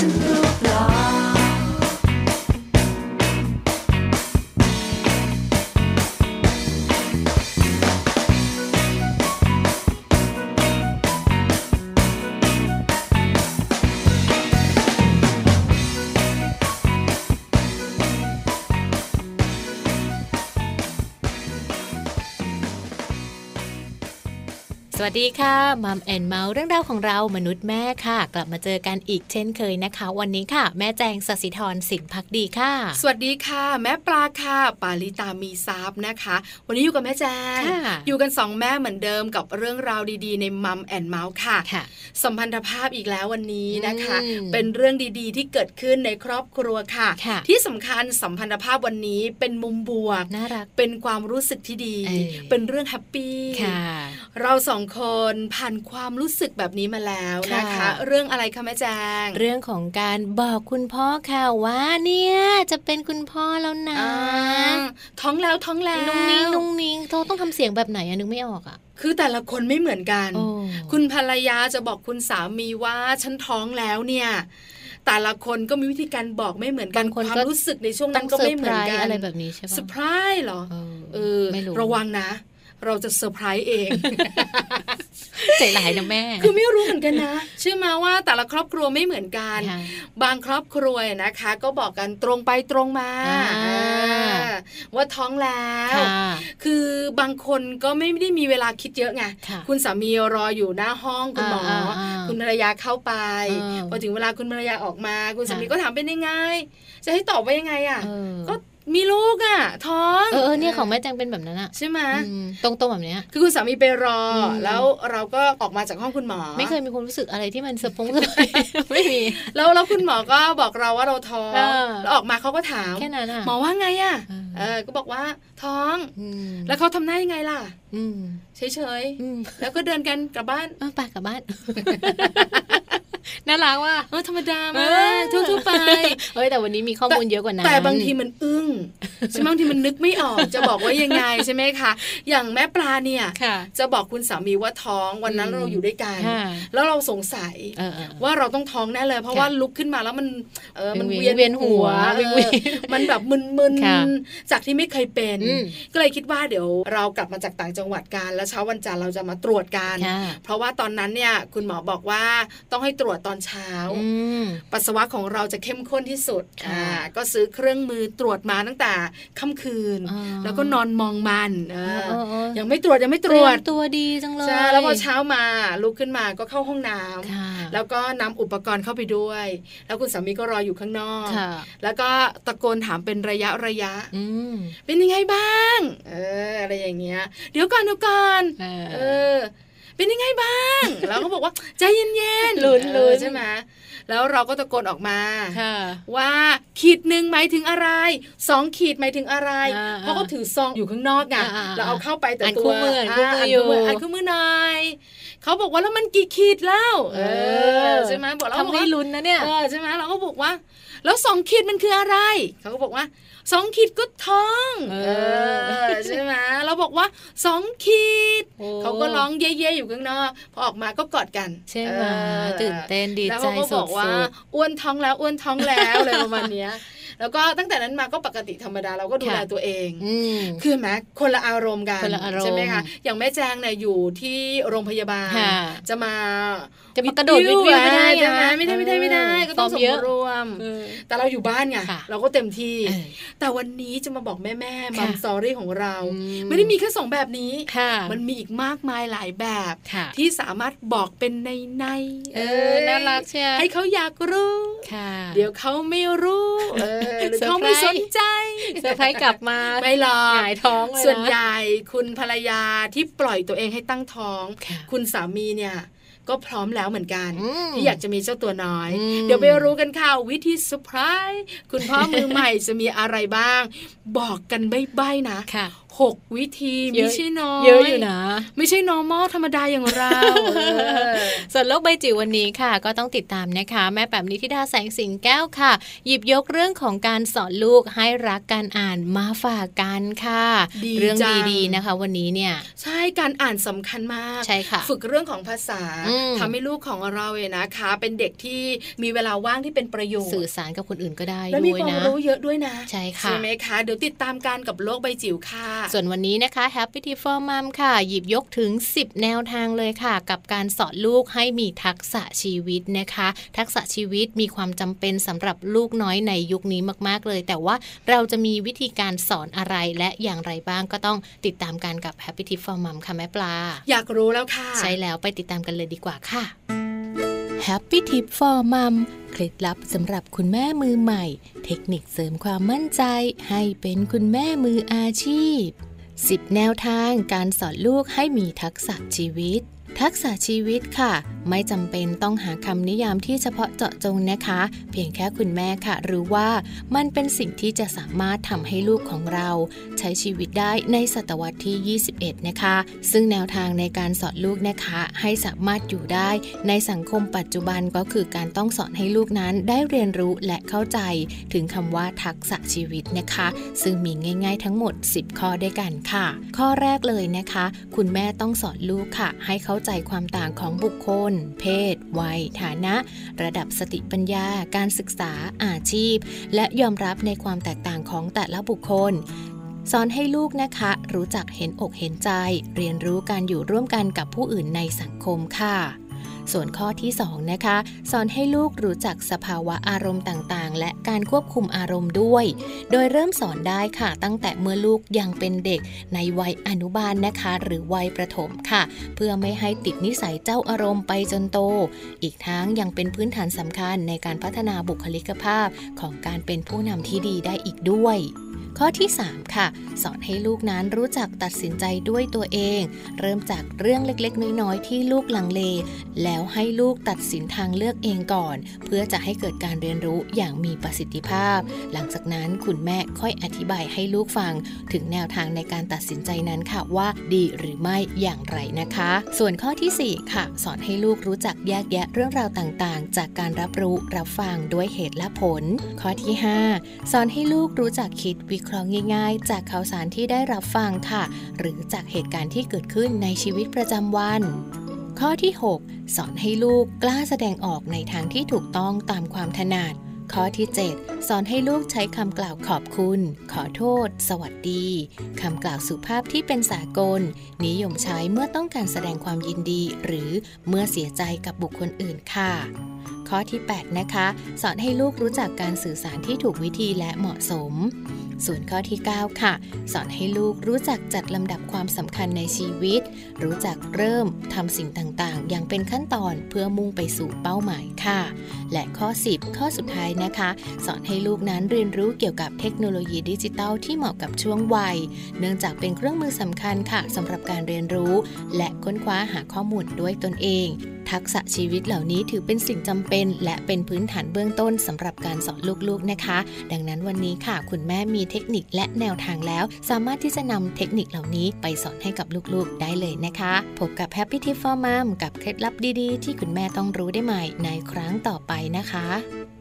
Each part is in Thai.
ส สวัสดีค่ะ Mom and Mouth เรื่องราวของเรามนุษย์แม่ค่ะ กลับมาเจอกันอีกเช่นเคยนะคะ วันนี้ค่ะ แม่แจงสศิธรสินภักดีค่ะ สวัสดีค่ะ แม่ปลาค่ะ ปาลิตามีทรัพย์นะคะ วันนี้อยู่กับแม่แจงอยู่กันสองแม่เหมือนเดิมกับเรื่องราวดีๆ ใน Mom and Mouth ค่ะค่ะสัมพันธภาพอีกแล้ววันนี้นะคะ เป็นเรื่องดีๆ ที่เกิดขึ้นในครอบครัวค่ะ ที่สำคัญสัมพันธภาพวันนี้เป็นมุมบวกน่ารักเป็นความรู้สึกที่ดี เป็นเรื่องแฮปปี้เราสองคนผ่านความรู้สึกแบบนี้มาแล้วนะคะ เรื่องอะไรคะแม่แจง เรื่องของการบอกคุณพ่อค่ะว่าเนี่ยจะเป็นคุณพ่อแล้วนะ ท้องแล้วท้องแล้วนุ่งนิ้งนุ่งนิ้งเขาต้องทำเสียงแบบไหนอะนึกไม่ออกอะคือแต่ละคนไม่เหมือนกัน คุณภรรยาจะบอกคุณสามีว่าฉันท้องแล้วเนี่ยแต่ละคนก็มีวิธีการบอกไม่เหมือนกันความรู้สึกในช่วงนั้นก็ไม่เหมือนกันอะไรแบบนี้ใช่ไหมเซอร์ไพรส์เหรอเออระวังนะ เราจะเซอร์ไพรส์เองใจหลายนะแม่ คือไม่รู้เหมือนกันนะ เชื่อมาว่าแต่ละครอบครัวไม่เหมือนกัน บางครอบครัวนะคะ ก็บอกกันตรงไปตรงมา ว่าท้องแล้ว คือบางคนก็ไม่ได้มีเวลาคิดเยอะไง คุณสามีรออยู่หน้าห้องคุณหมอ คุณภรรยาเข้าไป พอถึงเวลาคุณภรรยาออกมา คุณสามีก็ถามเป็นยังไง จะให้ตอบว่ายังไงอะ ก็ มีลูกอะ ท้องเออเนี่ยของแม่แจงเป็นแบบนั้นอะใช่ไหมตรงๆแบบนี้คือคุณสามีไปรอ แล้วเราก็ออกมาจากห้องคุณหมอ ไม่เคยมีความรู้สึกอะไรที่มันสะพงสะพไม่มีแล้วแล้วคุณหมอก็บอกเราว่าเราท้องแล้วออกมาเขาก็ถามแค่นั้นหมอว่าไงอะเออก็บอกว่าท้องแล้วเขาทำหน้ายังไงล่ะเฉยๆแล้วก็เดินกันกลับบ้านไปกลับบ้าน น่ารักว่าเออธรรมดามากทั่วๆไปเฮ้ยแต่วันนี้มีข้อมูลเยอะกว่านั้นแต่บางทีมันอึ้งใช่ไหมบางทีมันนึกไม่ออกจะบอกว่ายังไงใช่ไหมคะอย่างแม่ปลาเนี่ยจะบอกคุณสามีว่าท้องวันนั้นเราอยู่ด้วยกัน แล้วเราสงสัยว่าเราต้องท้องแน่เลย เพราะว่าลุกขึ้นมาแล้วมันเออมันเวียนเวียนหัว มันแบบมึนๆจากที่ไม่เคยเป็น ก็เลยคิดว่าเดี๋ยวเรากลับมาจากต่างจังหวัดกันแล้วเช้าวันจันทร์เราจะมาตรวจกัน เพราะว่าตอนนั้นเนี่ยคุณหมอบอกว่าต้องให้ตรวจตอนเช้าปัสสาวะของเราจะเข้มข้นที่สุดก็ซื้อเครื่องมือตรวจมาตั้งแต่ค่ำคืน แล้วก็นอนมองมันยังไม่ตรวจยังไม่ตรวจตัวดีจังเลยใช่แล้วพอเช้ามาลุกขึ้นมาก็เข้าห้องน้ำแล้วก็นำอุปกรณ์เข้าไปด้วย แล้วคุณสามีก็รออยู่ข้างนอก แล้วก็ตะโกนถามเป็นระยะระยะเป็นยังไงบ้าง เอออะไรอย่างเงี้ย เดี๋ยวก่อนเดี๋ยวก่อนเออ เป็นยังไงบ้างแล้วก็บอกว่าใจเย็นๆลุ้นลุ้นใช่ไหมแล้วเราก็ตะโกนออกมาว่าขีดหนึ่งหมายถึงอะไรสองขีดหมายถึงอะไร เพราะเขาถือซองอยู่ข้างนอกไงเราเอาเข้าไปแต่ตัวอ่านคู่มืออ่านคู่มืออยู่อ่านคู่มือหน่อย เขาบอกว่าแล้วมันกี่ขีดแล้ว เออใช่ไหมบอกเราทำให้ลุ้นนะเนี่ยใช่ไหมเราก็บอกว่า แล้วสองขีดมันคืออะไร เขาก็บอกว่าสองขีดก็ท้อง เออใช่ไหมเราบอกว่าสองขีดเขาก็ร้องเย่ๆอยู่ข้างนอกพอออกมาก็กอดกัน ใช่ไหมตื่นเต้นดีใจสุดๆแล้วก็บอกว่าอ้วนท้องแล้วอ้วนท้องแล้วอะไรประมาณนี้ แล้วก็ตั้งแต่นั้นมาก็ปกติธรรมดาเราก็ดูแลตัวเองคือแม้คนละอารมณ์กันใช่ไหมคะอย่างแม่แจงเนี่ยอยู่ที่โรงพยาบาล จะมาจะมากระโดดวิ่งไม่ได้ใช่ไหมไม่ได้ไม่ได้ไม่ได้ ก็ต้องสมรวม แต่เราอยู่บ้านไงเราก็เต็มที่ แต่วันนี้จะมาบอกแม่แม่ mom story ของเรา ไม่ได้มีแค่สองแบบนี้มันมีอีกมากมายหลายแบบที่สามารถบอกเป็นในในเออน่ารักใช่ให้เขาอยากรู้เดี๋ยวเขาไม่รู้หรือเขาไม่สนใจเซอร์ไพรส์กลับมาไม่หรอกหงายท้องส่วนใหญ่คุณภรรยาที่ปล่อยตัวเองให้ตั้งท้อง คุณสามีเนี่ยก็พร้อมแล้วเหมือนกัน ที่อยากจะมีเจ้าตัวน้อย เดี๋ยวไปรู้กันค่ะวิธีเซอร์ไพรส์คุณพ่อมือใหม่จะมีอะไรบ้าง บอกกันใบ้ๆนะ หกวิธีไม่ใช่น้อยเยอะอยู่นะ ไม่ใช่ normal ธรรมดาอย่างเราส่วนโลกใบจิ๋ววันนี้ค่ะ ก็ต้องติดตามนะคะ แม่แบบนิธิดาแสงสิงแก้วค่ะ หยิบยกเรื่องของการสอนลูกให้รักการอ่านมาฝากกันค่ะเรื่องดีๆนะคะ วันนี้เนี่ยใช่การอ่านสำคัญมากใช่ค่ะ ฝึกเรื่องของภาษาทำให้ลูกของเราเองนะคะ เป็นเด็กที่มีเวลาว่างที่เป็นประโยชน์สื่อสารกับคนอื่นก็ได้ด้วยนะและมีความรู้เยอะด้วยนะใช่ค่ะใช่ไหมคะเดี๋ยวติดตามกันกับโลกใบจิ๋วค่ะส่วนวันนี้นะคะ Happy Tip for Mom ค่ะ หยิบยกถึง 10 แนวทางเลยค่ะ กับการสอนลูกให้มีทักษะชีวิตนะคะ ทักษะชีวิตมีความจำเป็นสำหรับลูกน้อยในยุคนี้มากๆเลย แต่ว่าเราจะมีวิธีการสอนอะไรและอย่างไรบ้างก็ต้องติดตามกันกับ Happy Tip for Mom ค่ะแม่ปลา อยากรู้แล้วค่ะ ใช่แล้วไปติดตามกันเลยดีกว่าค่ะ Happy Tip for Mom เคล็ดลับสำหรับคุณแม่มือใหม่ เทคนิคเสริมความมั่นใจให้เป็นคุณแม่มืออาชีพ 10 แนวทางการสอนลูกให้มีทักษะชีวิต ทักษะชีวิตค่ะ ไม่จำเป็นต้องหาคำนิยามที่เฉพาะเจาะจงนะคะ เพียงแค่คุณแม่ค่ะหรือว่ามันเป็นสิ่งที่จะสามารถทำให้ลูกของเรา ใช้ชีวิตได้ในศตวรรษที่ 21 นะคะ ซึ่งแนวทางในการสอนลูกนะคะ ให้สามารถอยู่ได้ในสังคมปัจจุบันก็คือการต้องสอนให้ลูกนั้นได้เรียนรู้และเข้าใจ ถึงคำว่าทักษะชีวิตนะคะ ซึ่งมีง่าย ๆ ทั้งหมด 10 ข้อด้วยกันค่ะ ข้อแรกเลยนะคะ คุณแม่ต้องสอนลูกค่ะ ให้เขาใจความต่างของบุคคล เพศ วัย ฐานะ ระดับสติปัญญา การศึกษา อาชีพ และยอมรับในความแตกต่างของแต่ละบุคคลสอนให้ลูกนะคะ รู้จักเห็นอกเห็นใจ เรียนรู้การอยู่ร่วมกันกับผู้อื่นในสังคมค่ะ ส่วนข้อที่2นะคะสอนให้ลูกรู้จักสภาวะอารมณ์ต่างๆ และการควบคุมอารมณ์ด้วย โดยเริ่มสอนได้ค่ะ ตั้งแต่เมื่อลูกยังเป็นเด็กในวัยอนุบาลนะคะ หรือวัยประถมค่ะ เพื่อไม่ให้ติดนิสัยเจ้าอารมณ์ไปจนโต อีกทั้งยังเป็นพื้นฐานสำคัญในการพัฒนาบุคลิกภาพของการเป็นผู้นำที่ดีได้อีกด้วย ข้อที่ 3 ค่ะ สอนให้ลูกนั้นรู้จักตัดสินใจด้วยตัวเอง เริ่มจากเรื่องเล็กๆ น้อยๆ ที่ลูกลังเล แล้วให้ลูกตัดสินทางเลือกเองก่อน เพื่อจะให้เกิดการเรียนรู้อย่างมีประสิทธิภาพ หลังจากนั้นคุณแม่ค่อยอธิบายให้ลูกฟัง ถึงแนวทางในการตัดสินใจนั้นค่ะว่าดีหรือไม่อย่างไรนะคะ ส่วนข้อที่ 4 ค่ะ สอนให้ลูกรู้จักแยกแยะเรื่องราวต่างๆ จากการรับรู้รับฟังด้วยเหตุและผล ข้อที่ 5 สอนให้ลูกรู้จักคิดวิเคราะห์ง่ายๆ จากข่าวสารที่ได้รับฟังค่ะ หรือจากเหตุการณ์ที่เกิดขึ้นในชีวิตประจำวัน ข้อที่ 6 สอนให้ลูกกล้าแสดงออกในทางที่ถูกต้องตามความถนัดข้อที่ 7 สอนให้ลูกใช้คำกล่าวขอบคุณ ขอโทษ สวัสดีคำกล่าวสุภาพที่เป็นสากล นิยมใช้เมื่อต้องการแสดงความยินดี หรือเมื่อเสียใจกับบุคคลอื่นค่ะ ข้อที่ 8 นะคะ สอนให้ลูกรู้จักการสื่อสารที่ถูกวิธีและเหมาะสม ส่วนข้อที่ 9 ค่ะ สอนให้ลูกรู้จักจัดลำดับความสำคัญในชีวิต รู้จักเริ่มทำสิ่งต่างๆ อย่างเป็นขั้นตอนเพื่อมุ่งไปสู่เป้าหมายค่ะ และข้อ 10 ข้อสุดท้ายนะคะ สอนให้ลูกนั้นเรียนรู้เกี่ยวกับเทคโนโลยีดิจิทัลที่เหมาะกับช่วงวัย เนื่องจากเป็นเครื่องมือสำคัญค่ะสำหรับการเรียนรู้ และค้นคว้าหาข้อมูลด้วยตนเอง ทักษะชีวิตเหล่านี้ถือเป็นสิ่งจำเป็น และเป็นพื้นฐานเบื้องต้นสำหรับการสอนลูกๆนะคะ ดังนั้นวันนี้ค่ะ คุณแม่มีเทคนิคและแนวทางแล้ว สามารถที่จะนำเทคนิคเหล่านี้ไปสอนให้กับลูกๆได้เลยนะคะพบกับ Happy Tip for Mom กับเคล็ดลับดีๆ ที่คุณแม่ต้องรู้ได้ใหม่ในครั้งต่อไปนะคะบอกฉันทีนะ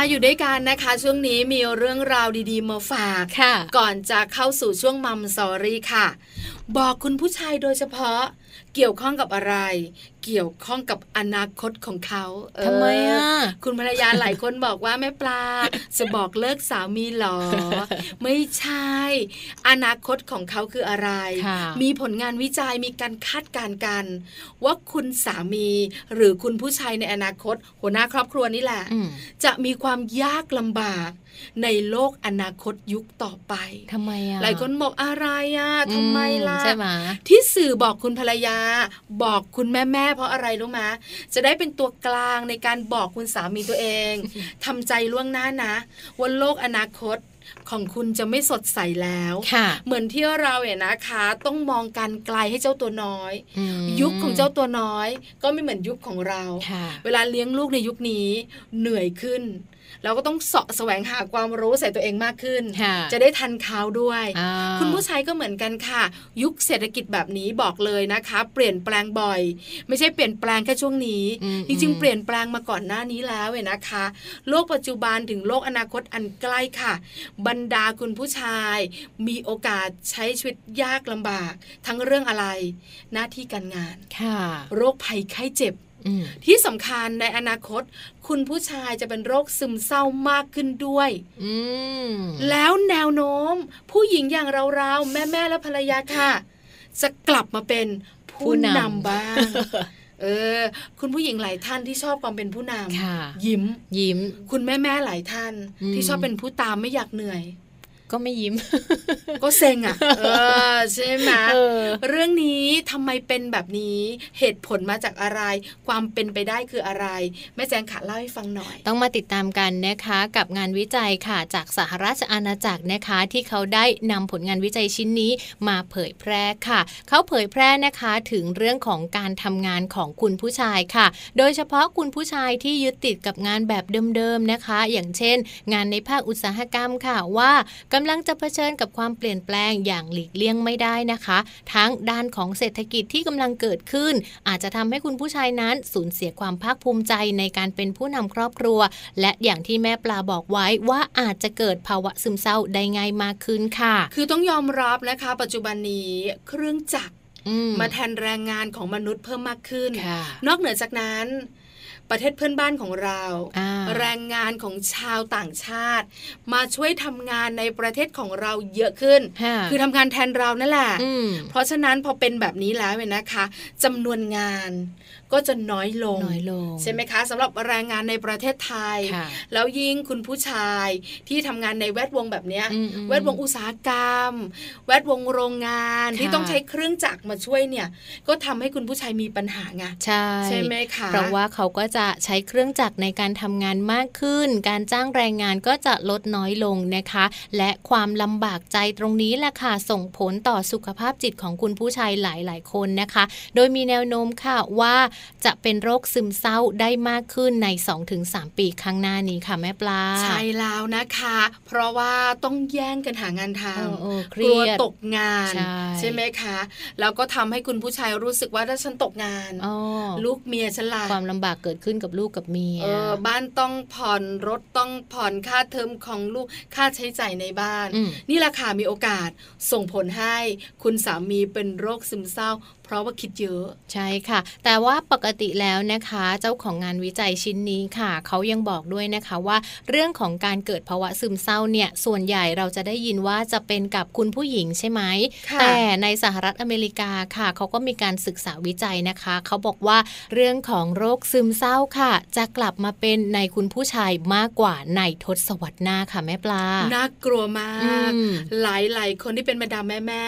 มาอยู่ด้วยกันนะคะ ช่วงนี้มีเรื่องราวดีๆมาฝากค่ะ ก่อนจะเข้าสู่ช่วงมัมสอรี่ค่ะ บอกคุณผู้ชายโดยเฉพาะเกี่ยวข้องกับอะไรเกี่ยวข้องกับอนาคตของเขาเออทำไมอะคุณภรรยาหลายคนบอกว่าแม่ปลาจะบอกเลิกสามีหรอ ไม่ใช่ อนาคตของเขาคืออะไรค่ะมีผลงานวิจัยมีการคาดการณ์กัน ว่าคุณสามีหรือคุณผู้ชายในอนาคต หัวหน้าครอบครัวนี่แหละอืมจะมีความยากลำบาก ในโลกอนาคตยุคต่อไปทำไมอะหลายคนบอกอะไรอะทำไมล่ะใช่ไหมที่สื่อบอกคุณภรรยา บอกคุณแม่แม่ๆเพราะอะไรรู้ไหมจะได้เป็นตัวกลางในการบอกคุณสามีตัวเองทำใจล่วงหน้านะว่าโลกอนาคตของคุณจะไม่สดใสแล้วค่ะเหมือนที่เราเนี่ยนะคะ ต้องมองการไกลให้เจ้าตัวน้อยอืมยุคของเจ้าตัวน้อย ก็ไม่เหมือนยุคของเราค่ะเวลาเลี้ยงลูกในยุคนี้เหนื่อยขึ้น เราก็ต้องเสาะแสวงหาความรู้ใส่ตัวเองมากขึ้นค่ะจะได้ทันเขาด้วยอ่าคุณผู้ชายก็เหมือนกันค่ะ ยุคเศรษฐกิจแบบนี้บอกเลยนะคะ เปลี่ยนแปลงบ่อย ไม่ใช่เปลี่ยนแปลงแค่ช่วงนี้อืมจริงๆ เปลี่ยนแปลงมาก่อนหน้านี้แล้วเว้ยนะคะ โลกปัจจุบันถึงโลกอนาคตอันใกล้ค่ะ บรรดาคุณผู้ชาย มีโอกาสใช้ชีวิตยากลำบาก ทั้งเรื่องอะไร หน้าที่การงานค่ะโรคภัยไข้เจ็บอืม ที่สำคัญในอนาคต คุณผู้ชายจะเป็นโรคซึมเศร้ามากขึ้นด้วยอืมแล้วแนวโน้ม ผู้หญิงอย่างเราๆแม่ๆและภรรยาค่ะ จะกลับมาเป็นผู้ผู้นำนำบ้างเออ คุณผู้หญิงหลายท่านที่ชอบความเป็นผู้นค่ะำยิ้ม ยิ้ม คุณแม่ๆหลายท่านอืมที่ชอบเป็นผู้ตามไม่อยากเหนื่อย ก็ไม่ยิ้ม ก็เซ็งอะเออใช่ไหมเออเรื่องนี้ทำไมเป็นแบบนี้เหตุผลมาจากอะไร ความเป็นไปได้คืออะไร แม่แจงขาเล่าให้ฟังหน่อย ต้องมาติดตามกันนะคะกับงานวิจัยค่ะจากสหราชอาณาจักรนะคะ ที่เขาได้นำผลงานวิจัยชิ้นนี้มาเผยแพร่ค่ะ เขาเผยแพร่นะคะถึงเรื่องของการทำงานของคุณผู้ชายค่ะ โดยเฉพาะคุณผู้ชายที่ยึดติดกับงานแบบเดิมๆนะคะ อย่างเช่น งานในภาคอุตสาหกรรมค่ะว่ากำลังจะเผชิญกับความเปลี่ยนแปลงอย่างหลีกเลี่ยงไม่ได้นะคะ ทั้งด้านของเศรษฐกิจที่กำลังเกิดขึ้น อาจจะทำให้คุณผู้ชายนั้นสูญเสียความภาคภูมิใจในการเป็นผู้นำครอบครัว และอย่างที่แม่ปลาบอกไว้ว่าอาจจะเกิดภาวะซึมเศร้าได้ง่ายมากขึ้นค่ะ คือต้องยอมรับนะคะ ปัจจุบันนี้เครื่องจักรอืมาแทนแรงงานของมนุษย์เพิ่มมากขึ้นค่ะนอกเหนือจากนั้น ประเทศเพื่อนบ้านของเราอ่าแรงงานของชาวต่างชาติ มาช่วยทำงานในประเทศของเราเยอะขึ้นค่ะคือทำงานแทนเรานั่นแหละอืมเพราะฉะนั้นพอเป็นแบบนี้แล้วเนี่ยนะคะจำนวนงานก็จะน้อยลงน้อยลง ใช่ไหมคะสำหรับแรงงานในประเทศไทยค่ะแล้วยิ่งคุณผู้ชายที่ทำงานในแวดวงแบบเนี้ยอืมอืมแวดวงอุตสาหกรรม แวดวงโรงงานค่ะที่ต้องใช้เครื่องจักรมาช่วยเนี่ย ก็ทำให้คุณผู้ชายมีปัญหาไงใช่ใช่ไหมคะเพราะว่าเขาก็จะใช้เครื่องจักรในการทำงานมากขึ้น การจ้างแรงงานก็จะลดน้อยลงนะคะ และความลำบากใจตรงนี้แหละค่ะส่งผลต่อสุขภาพจิตของคุณผู้ชายหลายๆ คนนะคะ โดยมีแนวโน้มค่ะว่าจะเป็นโรคซึมเศร้าได้มากขึ้นใน 2-3 ปีข้างหน้านี้ค่ะแม่ปลา ใช่แล้วนะคะ เพราะว่าต้องแย่งกันหางานทเออเออเคำรีกลัวยดตกงานใช่ไหมคะ แล้วก็ทำให้คุณผู้ชายรู้สึกว่าถ้าฉันตกงานอ๋อลูกเมียฉันล่ะความลำบากเกิดขึ้นขึ้นกับลูกกับเมียเออบ้านต้องผ่อนรถต้องผ่อนค่าเทอมของลูกค่าใช้จ่ายในบ้าน นี่แหละค่ะมีโอกาสส่งผลให้คุณสามีเป็นโรคซึมเศร้า เพราะว่าคิดเยอะใช่ค่ะ แต่ว่าปกติแล้วนะคะ เจ้าของงานวิจัยชิ้นนี้ค่ะ เขายังบอกด้วยนะคะว่า เรื่องของการเกิดภาวะซึมเศร้าเนี่ยส่วนใหญ่เราจะได้ยินว่าจะเป็นกับคุณผู้หญิงใช่ไหมแต่ในสหรัฐอเมริกาค่ะ เขาก็มีการศึกษาวิจัยนะคะ เขาบอกว่าเรื่องของโรคซึมเศร้าค่ะ จะกลับมาเป็นในคุณผู้ชายมากกว่าในทศวรรษหน้าค่ะแม่ปลาน่ากลัวมาก หลายๆ คนที่เป็นมาดามแม่แม่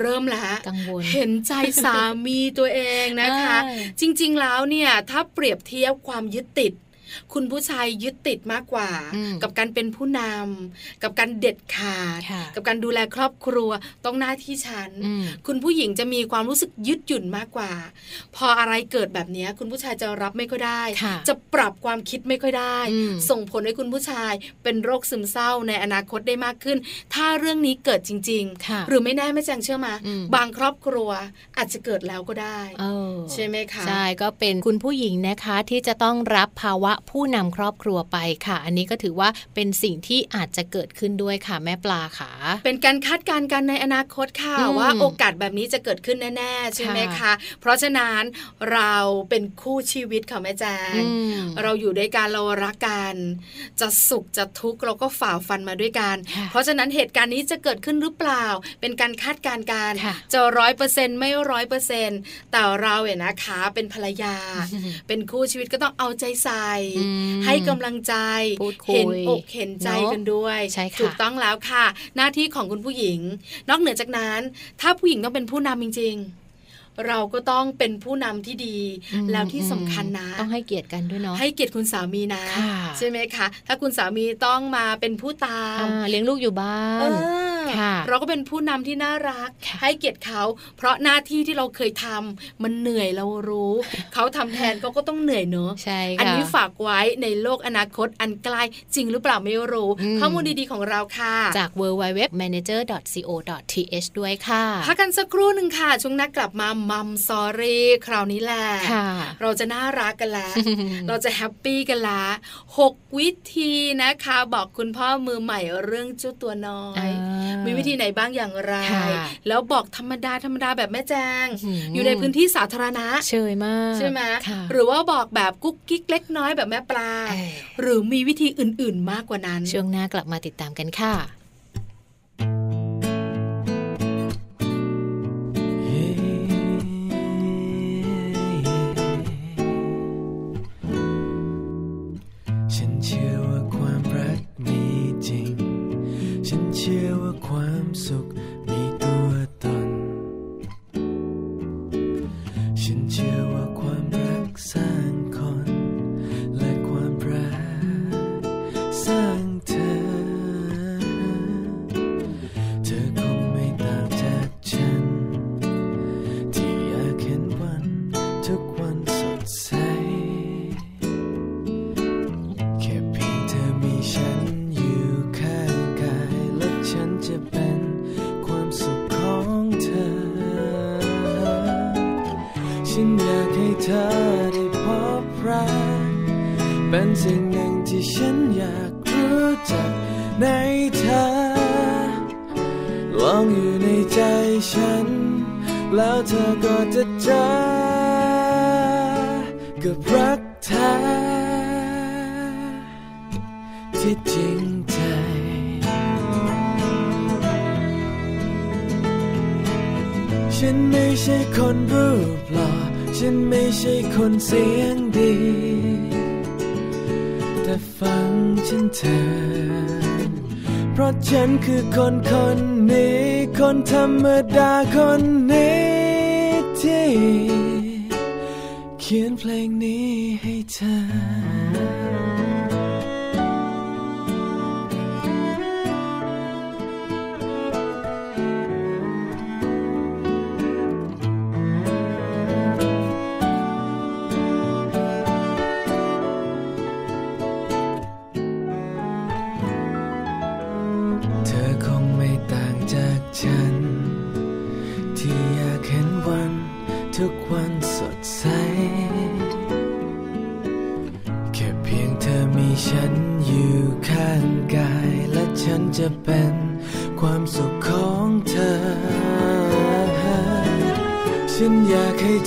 เริ่มแล้วกังวลเห็นใจสามีตัวเองนะคะ จริงๆแล้วเนี่ยถ้าเปรียบเทียบความยึดติด คุณผู้ชายยึดติดมากกว่า กับการเป็นผู้นำกับการเด็ดขาด กับการดูแลครอบครัวต้องหน้าที่ฉัน คุณผู้หญิงจะมีความรู้สึกยึดหยุ่นมากกว่า พออะไรเกิดแบบนี้คุณผู้ชายจะรับไม่ค่อยได้ จะปรับความคิดไม่ค่อยได้ ส่งผลให้คุณผู้ชายเป็นโรคซึมเศร้าในอนาคตได้มากขึ้น ถ้าเรื่องนี้เกิดจริง ๆ หรือไม่แน่ไม่แจ้งเชื่อมาบางครอบครัวอาจจะเกิดแล้วก็ได้ใช่ไหมคะใช่ก็เป็นคุณผู้หญิงนะคะที่จะต้องรับภาวะผู้นำครอบครัวไปค่ะ อันนี้ก็ถือว่าเป็นสิ่งที่อาจจะเกิดขึ้นด้วยค่ะแม่ปลาค่ะ เป็นการคาดการณ์กันในอนาคตค่ะว่าโอกาสแบบนี้จะเกิดขึ้นแน่ๆใช่ไหมคะ เพราะฉะนั้นเราเป็นคู่ชีวิตค่ะแม่แจงเราอยู่ด้วยกันเรารักกันจะสุขจะทุกข์เราก็ฝ่าฟันมาด้วยกัน เพราะฉะนั้นเหตุการณ์นี้จะเกิดขึ้นหรือเปล่า เป็นการคาดการณ์กันจะร้อยเปอร์เซ็นต์ไม่ร้อยเปอร์เซ็นต์แต่เราเนี่ยนะคะเป็นภรรยา เป็นคู่ชีวิตก็ต้องเอาใจใส่ให้กำลังใจเห็นอกเห็นใจกันด้วยถูกต้องแล้วค่ะ หน้าที่ของคุณผู้หญิง นอกเหนือจากนั้น ถ้าผู้หญิงต้องเป็นผู้นำจริง เราก็ต้องเป็นผู้นำที่ดี แล้วที่สำคัญนะ ต้องให้เกียรติกันด้วยเนาะให้เกียรติคุณสามีนะใช่ไหมคะ ถ้าคุณสามีต้องมาเป็นผู้ตามเลี้ยงลูกอยู่บ้านเราก็เป็นผู้นำที่น่ารัก ให้เกียรติเขา เพราะหน้าที่ที่เราเคยทำมันเหนื่อยเรารู้ เขาทำแทนเขาก็ต้องเหนื่อยเนอะใช่อันนี้ฝากไว้ในโลกอนาคตอันใกล้จริงหรือเปล่าไม่รู้ ข้อมูลดีๆของเราค่ะ จาก w w w m a n a g e r c o th ด้วยค่ะพักกันสักครู่หนึ่งค่ะช่วงนักกลับมามัมซอรี่คราวนี้แหละเราจะน่ารักกันแล้ว เราจะแฮปปี้กันละหกวิธีนะคะ บอกคุณพ่อมือใหม่เรื่องเจ้าตัวน้อย มีวิธีไหนบ้างอย่างไร แล้วบอกธรรมดาธรรมดาแบบแม่แจง อยู่ในพื้นที่สาธารณะเชยมากใช่ไหมหรือว่าบอกแบบกุ๊กกิ๊กเล็กน้อยแบบแม่ปลา หรือมีวิธีอื่นๆมากกว่านั้น ช่วงหน้ากลับมาติดตามกันค่ะ dalam suk ให้เธอได้พบรักเป็นสิ่งหนึ่งที่ฉันอยากรู้จักในเธอ ลองอยู่ในใจฉัน แล้วเธอก็จะเจอกับรักเธอที่จริงใจฉันไม่ใช่คนรูป ฉันไม่ใช่คนเสียงดี แต่ฟังฉันเถอะเพราะฉันคือคนคนนี้ คนธรรมดาคนนี้ที่เขียนเพลงนี้ให้เธอ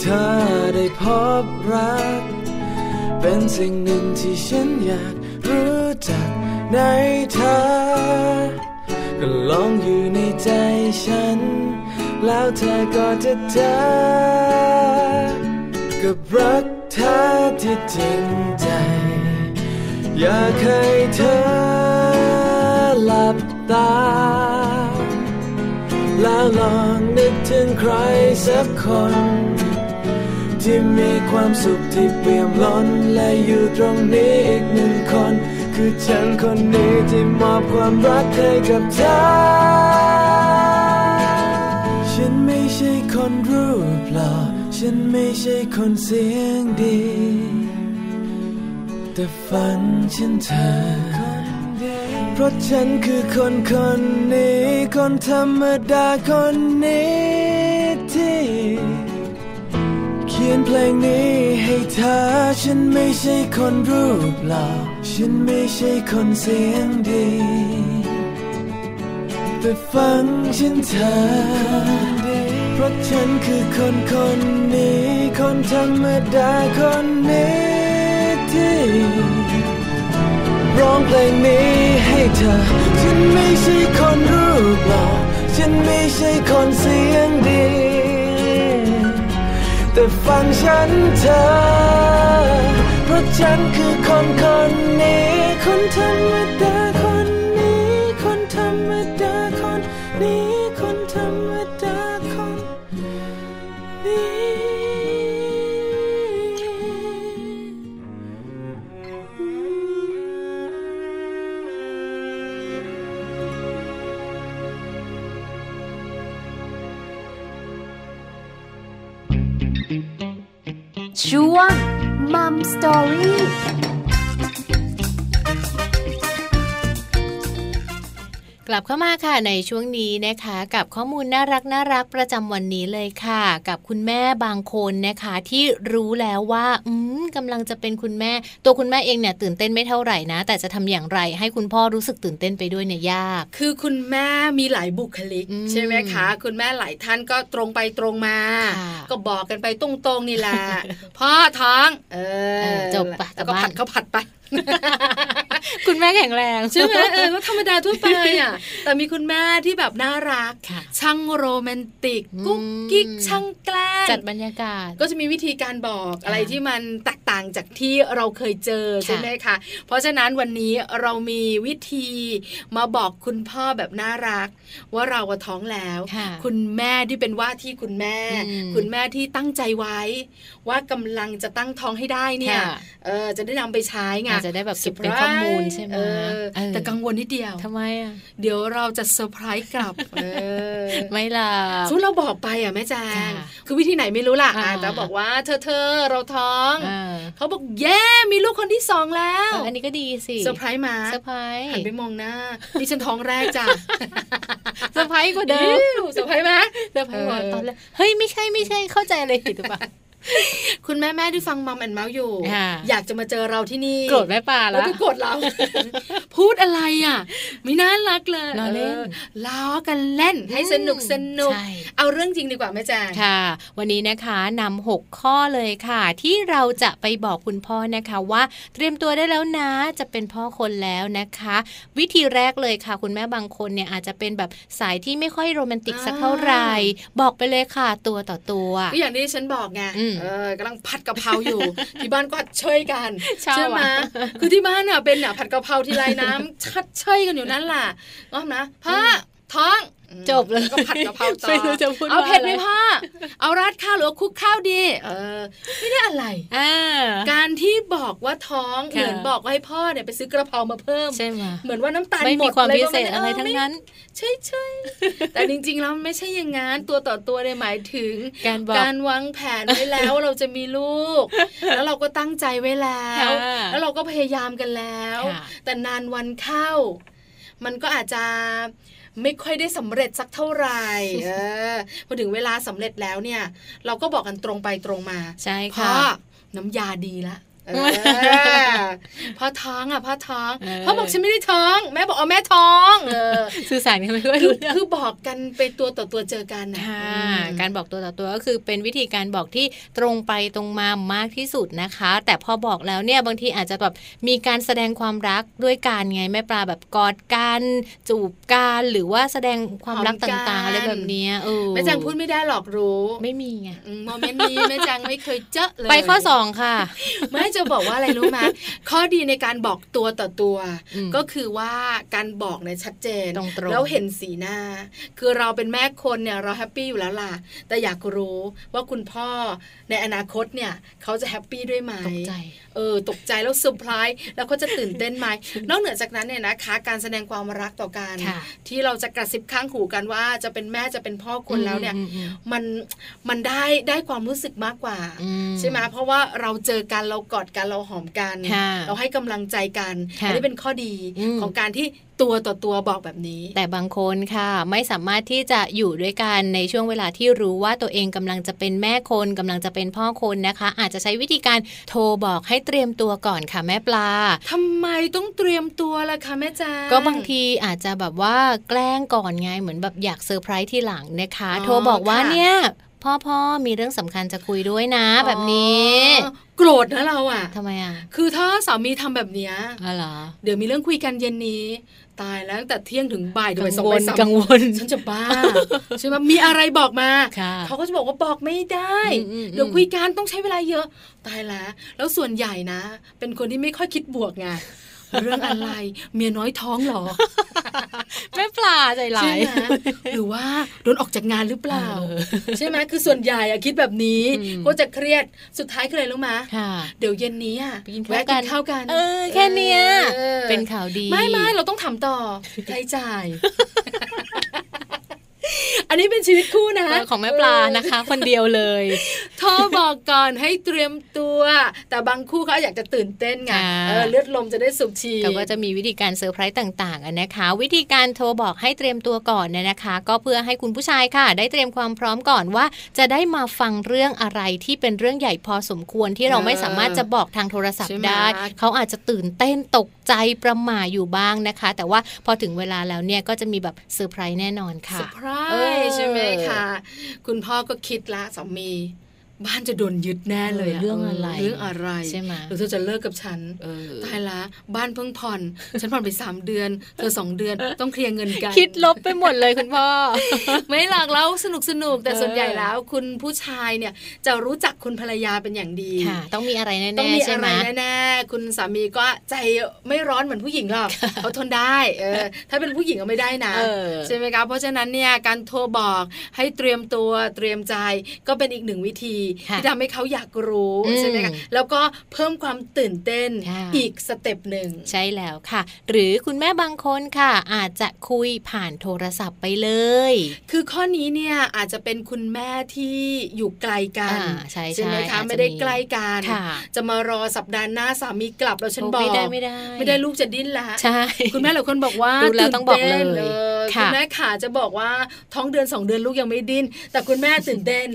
เธอได้พบรัก เป็นสิ่งหนึ่งที่ฉันอยากรู้จักในเธอ ก็ลองอยู่ในใจฉัน แล้วเธอก็จะเจอกับรักเธอที่จริงใจ อยากให้เธอหลับตา แล้วลองนึกถึงใครสักคน ที่มีความสุขที่เปี่ยมล้น และอยู่ตรงนี้อีกหนึ่งคน คือฉันคนนี้ที่มอบความรักให้กับเธอ ฉันไม่ใช่คนรูปหล่อฉันไม่ใช่คนเสียงดี แต่ฝันฉันเธอ เพราะฉันคือคนคนนี้ คนธรรมดาคนนี้ที่ ขียนเพลงนี้ให้เธอ ฉันไม่ใช่คนรูปหล่อฉันไม่ใช่คนเสียงดีแต่ฟังฉันเธอ เพราะฉันคือคนคนนี้ คนธรรมดาคนนี้ที่ร้องเพลงนี้ให้เธอ ฉันไม่ใช่คนรูปหล่อฉันไม่ใช่คนเสียงดี แต่ฟังฉันเธอ เพราะฉันคือคนคนนี้คนธรรมดา ช่วงมัมสตอรี่ กลับเข้ามาค่ะในช่วงนี้นะคะ กับข้อมูลน่ารักน่ารักประจำวันนี้เลยค่ะ กับคุณแม่บางคนนะคะ ที่รู้แล้วว่าอืมกำลังจะเป็นคุณแม่ ตัวคุณแม่เองเนี่ยตื่นเต้นไม่เท่าไหร่นะ แต่จะทำอย่างไรให้คุณพ่อรู้สึกตื่นเต้นไปด้วยเนี่ยยาก คือคุณแม่มีหลายบุคลิกอืมใช่ไหมคะ คุณแม่หลายท่านก็ตรงไปตรงมาค่ะก็บอกกันไปตรงๆนี่แหละพ่อท้องเอเอออจบปะแล้วก็กลับบ้านผัดเขาผัดไป คุณแม่แข็งแรงใช่ไหมเออก็ธรรมดาทั่วไปอะแต่มีคุณแม่ที่แบบน่ารักค่ะช่างโรแมนติกอืมกุ๊กกิ๊กช่างแกล้งจัดบรรยากาศ ก็จะมีวิธีการบอกอะไรที่มันแตกต่างจากที่เราเคยเจอค่ะใช่ไหมคะเพราะฉะนั้นวันนี้เรามีวิธีมาบอกคุณพ่อแบบน่ารัก ว่าเราอะท้องแล้วค่ะคุณแม่ที่เป็นว่าที่คุณแม่อืมคุณแม่ที่ตั้งใจไว้ ว่ากำลังจะตั้งท้องให้ได้เนี่ยค่ะเออจะได้นำไปใช้ไงอาจจะได้แบบเก็บเป็นข้อมูลใช่ไหมเออเออแต่กังวลนิดเดียวทำไมอะเดี๋ยวเราจะเซอร์ไพรส์กลับเออไม่ล่ะสมมติเราบอกไปอะแม่แจงค่ะคือวิธีไหนไม่รู้ล่ะอ่าอาจจะบอกว่าเธอเธอเราท้องอ่าเขาบอกเย้มีลูกคนที่สองแล้วเอออันนี้ก็ดีสิเซอร์ไพรส์มาเซอร์ไพรส์หันไปมองหน้าดิฉันท้องแรกจ้ะเซอร์ไพรส์กว่าเดิมอิ๊วเซอร์ไพรส์ไหมเซอร์ไพรส์กว่าเออตอนแรกเฮ้ยไม่ใช่ไม่ใช่เข้าใจอะไรผิดหรือเปล่า คุณแม่แม่ที่ฟัง Mom and Mouth อยู่ค่ะอยากจะมาเจอเราที่นี่โกรธแม่ปลาแล้แล้วก็โกรธเรา พูดอะไรอะ ไม่น่ารักเลยล้อเล่นออล้อกันเล่นให้สนุกสนุกใช่เอาเรื่องจริงดีกว่าแม่แจงค่ะ วันนี้นะคะนำหกข้อเลยค่ะ ที่เราจะไปบอกคุณพ่อนะคะว่า เตรียมตัวได้แล้วนะ จะเป็นพ่อคนแล้วนะคะ วิธีแรกเลยค่ะ คุณแม่บางคนเนี่ยอาจจะเป็นแบบสายที่ไม่ค่อยโรแมนติกสักเท่าไหร่บอกไปเลยค่ะตัวต่อตัวก็อย่างที่ฉันบอกไงอืมเออกำลังผัดกะเพราอยู่ ที่บ้านก็ช่วยกันชอบใช่ไหมอะคือที่บ้านอะเป็นอะผัดกะเพราทีไรน้ำชัดเชยกันอยู่นั่นแหละง้อมนะพ่อท้องอืม จบเลยแวก็ผัดกะเพราต่อไม่รู้จะพูดเอาเผ็ดไหมว่าอะไรพ่อเอาราดข้าวหรือว่าคลุกข้าวดี เออไม่ได้อะไรอ่าการที่บอกว่าท้องค่ะเหมือนบอกว่าให้พ่อเนี่ยไปซื้อกระเพรามาเพิ่มใช่ไหมเหมือนว่าน้ำตาลไม่หมมีดความเลยพิก็เศษอะไรเทั้งนั้นใช่ใช่แต่จริงๆแล้วไม่ใช่อย่างงั้นตัวต่อตัวเนี่ยหมายถึง การบอกการวางแผนไว้แล้วว่าเราจะมีลูก แล้วเราก็ตั้งใจไว้แล้วค่ะแล้วเราก็พยายามกันแล้วค่ะแต่นานวันเข้ามันก็อาจจะ ไม่ค่อยได้สำเร็จสักเท่าไหร่เออพอถึงเวลาสำเร็จแล้วเนี่ย เราก็บอกกันตรงไปตรงมาใช่พ่ค่ะอน้ำยาดีละ พ่อท้องอะพ่อท้องพ่อบอกฉันไม่ได้ท้อง แม่บอกอ๋อแม่ท้องสื่อสารกันไม่ค่อยรู้คือบอกกันไปตัวต่อตัวเจอกันนะการบอกตัวต่อตัวก็คือเป็นวิธีการบอกที่ตรงไปตรงมามากที่สุดนะคะ แต่พอบอกแล้วเนี่ยบางทีอาจจะแบบมีการแสดงความรักด้วยการไงแม่ปลาแบบกอดกันจูบกันหรือว่าแสดงความรักต่างๆอะไรแบบนี้เออแม่แจงพูดไม่ได้หรอกรู้ ไม่มีไง moment นี้แม่แจงไม่เคยเจอเลยไปข้อสองค่ะไม่จะบอกว่าอะไรรู้ไหมข้อดีในการบอกตัวต่อตัว ก็คือว่าการบอกเนี่ยชัดเจนแล้วเห็นสีหน้า คือเราเป็นแม่คนเนี่ยเรา happy อยู่แล้วล่ะ แต่อยากรู้ว่าคุณพ่อในอนาคตเนี่ยเขาจะ happy ด้วยไหมตกใจ เออตกใจแล้วเซอร์ไพรส์แล้วเขาจะตื่นเต้นไหมนอกเหนือจากนั้นเนี่ยนะคะการแสดงความรักต่อกัน ที่เราจะกระซิบข้างหูกันว่าจะเป็นแม่จะเป็นพ่อคนแล้วเนี่ยมันมันได้ได้ความรู้สึกมากกว่า ใช่ไหมเพราะว่าเราเจอกันเรากอดกันเราหอมกัน เราให้กำลังใจกันอันนี้เป็นข้อดีของการที่ตัวต่อตัวบอกแบบนี้ แต่บางคนค่ะ ไม่สามารถที่จะอยู่ด้วยกันในช่วงเวลาที่รู้ว่าตัวเองกำลังจะเป็นแม่คนกำลังจะเป็นพ่อคนนะคะ อาจจะใช้วิธีการโทรบอกให้เตรียมตัวก่อนค่ะแม่ปลาทำไมต้องเตรียมตัวล่ะคะแม่จ้าก็บางทีอาจจะแบบว่าแกล้งก่อนไงเหมือนแบบอยากเซอร์ไพรส์ที่หลังนะคะ โทรบอกว่าเนี่ยพ่อพ่อมีเรื่องสำคัญจะคุยด้วยนะ แบบนี้โกรธนะเราอะทำไมอะ คือถ้าสามีทำแบบเนี้ยอะไรเดี๋ยวมีเรื่องคุยกันเย็นนี้ ตายแล้วแต่เที่ยงถึงบ่ายโดยสองไปสามกังวลฉันจะบ้าใช่ไหมมีอะไรบอกมาเขาก็จะบอกว่าบอกไม่ได้เดี๋ยวคุยกันต้องใช้เวลาเยอะตายแล้ว แล้วส่วนใหญ่นะ เป็นคนที่ไม่ค่อยคิดบวกไง เรื่องอะไร เมียน้อยท้องหรอแม่ปลาใจร้ายหรือว่าโดนออกจากงานหรือเปล่า ใช่ไหมคือส่วนใหญ่อะคิดแบบนี้ ก็จะเครียดสุดท้ายคืออะไรรู้ไหมเดี๋ยวเย็นนี้อะแวะกินข้าวกัน เออ แค่นี้เป็นข่าวดี ไม่ไม่เราต้องทำต่อใช้จ่าย อันนี้เป็นชีวิตคู่นะของแม่ปลานะคะ คนเดียวเลยโทรบอกก่อนให้เตรียมตัว แต่บางคู่เขาอยากจะตื่นเต้นไงเลือดลมจะได้สูบฉีดเขาก็จะมีวิธีการเซอร์ไพรส์ต่างๆนะคะ วิธีการโทรบอกให้เตรียมตัวก่อนเนี่ยนะคะ ก็เพื่อให้คุณผู้ชายค่ะ ได้เตรียมความพร้อมก่อนว่า จะได้มาฟังเรื่องอะไรที่เป็นเรื่องใหญ่พอสมควรที่เราไม่สามารถจะบอกทางโทรศัพท์ได้ เขาอาจจะตื่นเต้นตกใจประหม่าอยู่บ้างนะคะ แต่ว่าพอถึงเวลาแล้วเนี่ยก็จะมีแบบเซอร์ไพรส์แน่นอนค่ะเซอร์ไพรส์ใช่ไหมคะ คุณพ่อก็คิดละสามี บ้านจะโดนยึดแน่เลยเรื่องอะไรเรื่องอะไรใช่ไหมหรือเธอจะเลิกกับฉันตายละบ้านเพิ่งผ่อน ฉันผ่อนไปสามเดือน เธอสองเดือนต้องเคลียร์เงินกันคิดลบไปหมดเลยคุณพ่อไม่หลักแล้วสนุกสนุกแต่ส่วนใหญ่แล้ว คุณผู้ชายเนี่ยจะรู้จักคุณภรรยาเป็นอย่างดีค่ะต้องมีอะไรแน่ๆต้องมีอะไรแน่ๆคุณสามีก็ใจไม่ร้อนเหมือนผู้หญิงหรอกเขาทนได้เออถ้าเป็นผู้หญิงก็ไม่ได้นะใช่ไหมคะเพราะฉะนั้นเนี่ยการโทรบอกให้เตรียมตัวเตรียมใจก็เป็นอีกหนึ่งวิธีที่ทำให้เขาอยากรู้ใช่ไหมคะแล้วก็เพิ่มความตื่นเต้นอีก step หนึ่งใช่แล้วค่ะ หรือคุณแม่บางคนค่ะ อาจจะคุยผ่านโทรศัพท์ไปเลย คือข้อนี้เนี่ยอาจจะเป็นคุณแม่ที่อยู่ไกลกันใช่ใช่ไหมคะไม่ได้ใกล้กันจะมารอสัปดาห์หน้าสามีกลับแล้วฉันบอกไม่ได้ไม่ได้ ไม่ได้ลูกจะดิ้นละใช่คุณแม่หลายคนบอกว่าดูแล้วต้องบอกเลยคุณแม่ขาจะบอกว่าท้องเดือนสองเดือนลูกยังไม่ดิ้นแต่คุณแม่ตื่นเต้น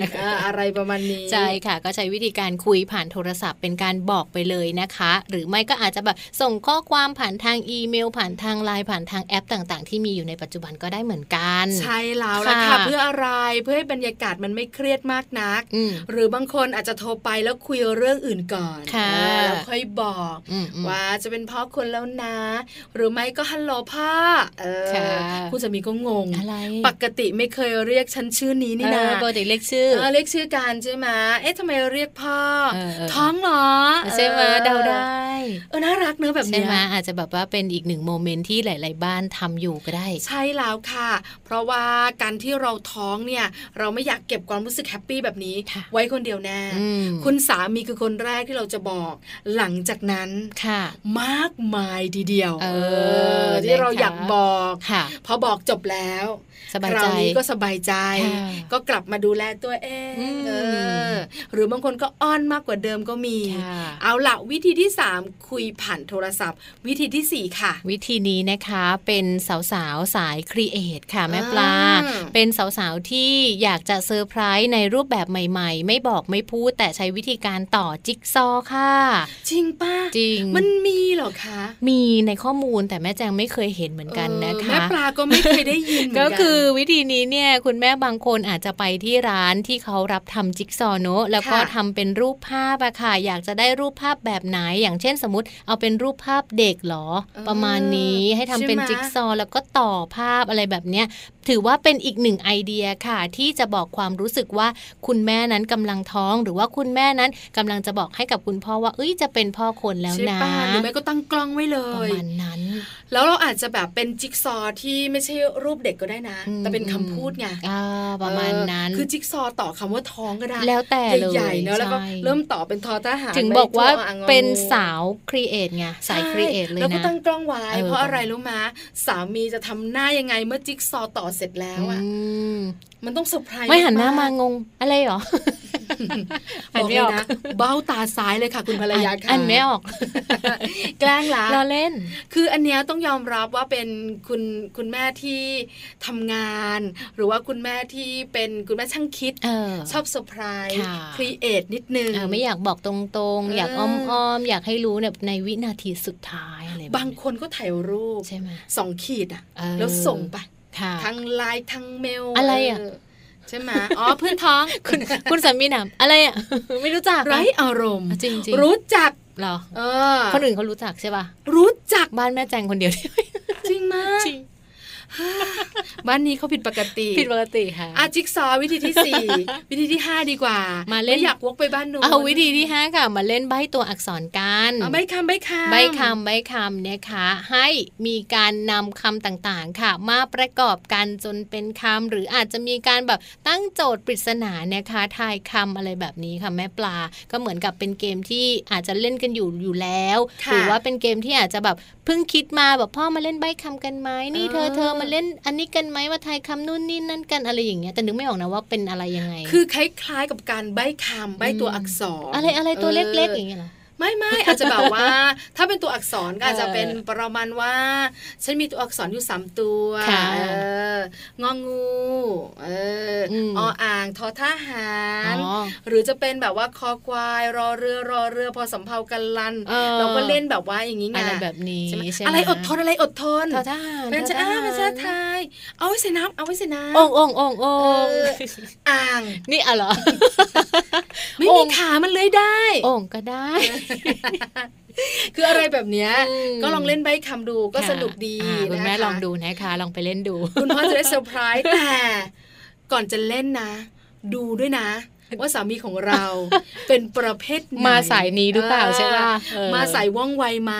อะไรประมาณนี้ใช่ค่ะ ก็ใช้วิธีการคุยผ่านโทรศัพท์เป็นการบอกไปเลยนะคะ หรือไม่ก็อาจจะแบบส่งข้อความผ่านทางอีเมล ผ่านทางไลน์ผ่านทางแอปต่าง ๆ ที่มีอยู่ในปัจจุบันก็ได้เหมือนกัน ใช่แล้วละค่ะเพื่ออะไรเพื่อให้บรรยากาศมันไม่เครียดมากนัก หรือบางคนอาจจะโทรไปแล้วคุยเรื่องอื่นก่อนแล้วค่อยบอกว่าจะเป็นพ่อคนแล้วนะ หรือไม่ก็ฮัลโหลพ่อคุณสามีก็งงปกติไม่เคยเรียกฉันชื่อนี้นี่นะปกติเรียกชื่อเรียกชื่อการใช่ไหมเอ๊ะทำไมเรียกพ่อ ท้องเหรอใช่ไหมเดาได้เออน่ารักเนอะแบบนี้ใช่ไหมอาจจะแบบว่าเป็นอีกหนึ่งโมเมนต์ที่หลาย ๆ บ้านทำอยู่ก็ได้ ใช่แล้วค่ะ เพราะว่าการที่เราท้องเนี่ย เราไม่อยากเก็บความรู้สึกแฮปปี้แบบนี้ ไว้คนเดียวแน่คุณสามีคือคนแรกที่เราจะบอก หลังจากนั้นค่ะ มากมายทีเดียว เออที่เราอยากบอกพอบอกจบแล้ว สบายใจคราวนี้ก็สบายใจ ก็กลับมาดูแลตัวเองเออหรือบางคนก็อ้อนมากกว่าเดิมก็มี เอาละวิธีที่ 3 คุยผ่านโทรศัพท์ วิธีที่ 4 ค่ะ วิธีนี้นะคะเป็นสาวสาวสายครีเอทค่ะแม่ปลา เป็นสาวสาวที่อยากจะเซอร์ไพรส์ในรูปแบบใหม่ ๆ ไม่บอกไม่พูด แต่ใช้วิธีการต่อจิ๊กซอค่ะ จริงป้าจริง มันมีเหรอคะ มีในข้อมูลแต่แม่แจงไม่เคยเห็นเหมือนกันนะคะแม่ปลาก็ไม่เคยได้ยินก็คือวิธีนี้เนี่ยคุณแม่บางคนอาจจะไปที่ร้านที่เขารับทำจิ๊กซอเนอะแล้วก็ทำเป็นรูปภาพอะค่ะ อยากจะได้รูปภาพแบบไหน อย่างเช่นสมมติเอาเป็นรูปภาพเด็กหรอ ประมาณนี้ให้ทำเป็นจิ๊กซอแล้วก็ต่อภาพอะไรแบบเนี้ยถือว่าเป็นอีกหนึ่งไอเดียค่ะ ที่จะบอกความรู้สึกว่าคุณแม่นั้นกำลังท้อง หรือว่าคุณแม่นั้นกำลังจะบอกให้กับคุณพ่อว่าเอ้ยจะเป็นพ่อคนแล้วนะหรือแม่ก็ตั้งกล้องไว้เลยประมาณนั้น แล้วเราอาจจะแบบเป็นจิ๊กซอที่ไม่ใช่รูปเด็กก็ได้นะแต่เป็นคำพูดไงประมาณนั้น คือจิ๊กซอต่อคำว่าท้องก็ได้ แล้วแต่เลยใหญ่เนอะแล้วก็เริ่มต่อเป็นทอทหารถึงบอกว่าเป็นสาว create ไงสาย create เลยนะแล้วก็ตั้งกล้องไว้เพราะอะไรรู้ไหมสามีจะทำหน้ายังไงเมื่อจิ๊กซอต่อเสร็จแล้วอะมันต้องเซอร์ไพรส์ไม่หันหน้ามางง อะไรหรอบอกเลยนะเบ้าตาซ้ายเลยค่ะ คุณภรรยาค่ะอันไม่ออก แกล้งละเราเล่น คืออันเนี้ยต้องยอมรับว่าเป็นคุณคุณแม่ที่ทำงาน หรือว่าคุณแม่ที่เป็นคุณแม่ช่างคิดชอบเซอร์ไพรส์ครีเอทนิดนึงไม่อยากบอกตรงๆ อยากอ้อมๆ อยากให้รู้เนี่ยในวินาทีสุดท้ายอะไรบางคนก็ถ่ายรูปใช่ไหมสองขีดอะแล้วส่งไป ทั้งไลน์ทั้งเมลอะไรอะใช่ไหมอ๋อเพื่อนท้องคุณคุณสามีหนำอะไรอะไม่รู้จักไรอารมณ์จริงๆรู้จักเหรอเออคนอื่นเขารู้จักใช่ป่ะรู้จักบ้านแม่แจงคนเดียวจริงไหมจริง บ้านนี้เขาผิดปกติผิดปกติค่ะอาจิกซอวิธีที่สี่วิธีที่ห้าดีกว่า มาเล่นอยากวกไปบ้านนู้นเอาวิธีที่ห้าค่ะ มาเล่นใบตัวอักษรกันใบคำใบคำใบคำใบคำเนี่ยค่ะให้มีการนำคำต่างๆค่ะ มาประกอบกันจนเป็นคำหรืออาจจะมีการแบบตั้งโจทย์ปริศนาเนี่ยค่ะทายคำอะไรแบบนี้ค่ะแม่ปลา ก็เหมือนกับเป็นเกมที่อาจจะเล่นกันอยู่อยู่แล้วหรือว่าเป็นเกมที่อาจจะแบบเพิ่งคิดมาแบบพ่อมาเล่นใบคำกันไหมนี่เธอเธอมาเล่นอันนี้กันไหมว่าทายคำนู่นนี่นั่นกันอะไรอย่างเงี้ยแต่นึกไม่ออกนะว่าเป็นอะไรยังไง คือคล้ายๆกับการใบคำใบตัวอักษร อะไรอะไรตัวเล็กๆอย่างเงี้ยหรอ ไม่ไม่อาจจะแบบว่า ถ้าเป็นตัวอักษรก็อาจจะเป็นประมาณว่า ฉันมีตัวอักษรอยู่สามตัวงองูเออออ่างทอทหารหรือจะเป็นแบบว่าคอควายรอเรือรอเรือพอสำเพากันลันเราก็เล่นแบบว่าอย่างนี้ไงอะไรแบบนี้ใช่ไหมอะไรอดทนอะไรอดทนทอทหารเป็นชาเป็นชาไทยเอาไว้ใส่น้ำเอาไว้ใส่น้ำององององอ่างนี่อะเหรอไม่มีขามันเลยได้องก็ได้คืออะไรแบบเนี้ยก็ลองเล่นใบคำดูก็สนุกดีคุณแม่ลองดูนะคะลองไปเล่นดู คุณพ่อจะได้เซอร์ไพรส์แต่ก่อนจะเล่นนะ ดูด้วยนะว่าสามีของเราเป็นประเภทมาสายนี้หรือเปล่าใช่ไหมมาสายว่องไวไหม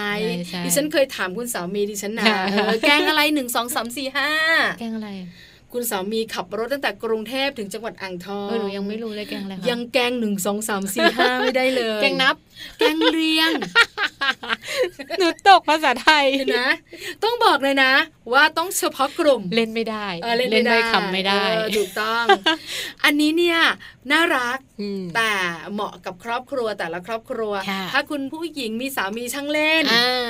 ดิฉันเคยถามคุณสามีดิฉันนะแกงอะไรหนึ่งสองสามสี่ห้าแกงอะไร คุณสามีขับรถตั้งแต่กรุงเทพถึงจังหวัดอ่างทองหนูยังไม่รู้เลยแกงอะไรยังแกงหนึ่งสองสามสี่ห้าไม่ได้เลย แกงนับ แกงเรียง หนูตกภาษาไทยนะ ต้องบอกเลยนะ ว่าต้องเฉพาะกลุ่มเล่นไม่ได้เล่นไม่ได้คำไม่ได้ถูกต้อง อันนี้เนี่ยน่ารักแต่เหมาะกับครอบครัวแต่ละครอบครัว ถ้าคุณผู้หญิงมีสามีช่างเล่น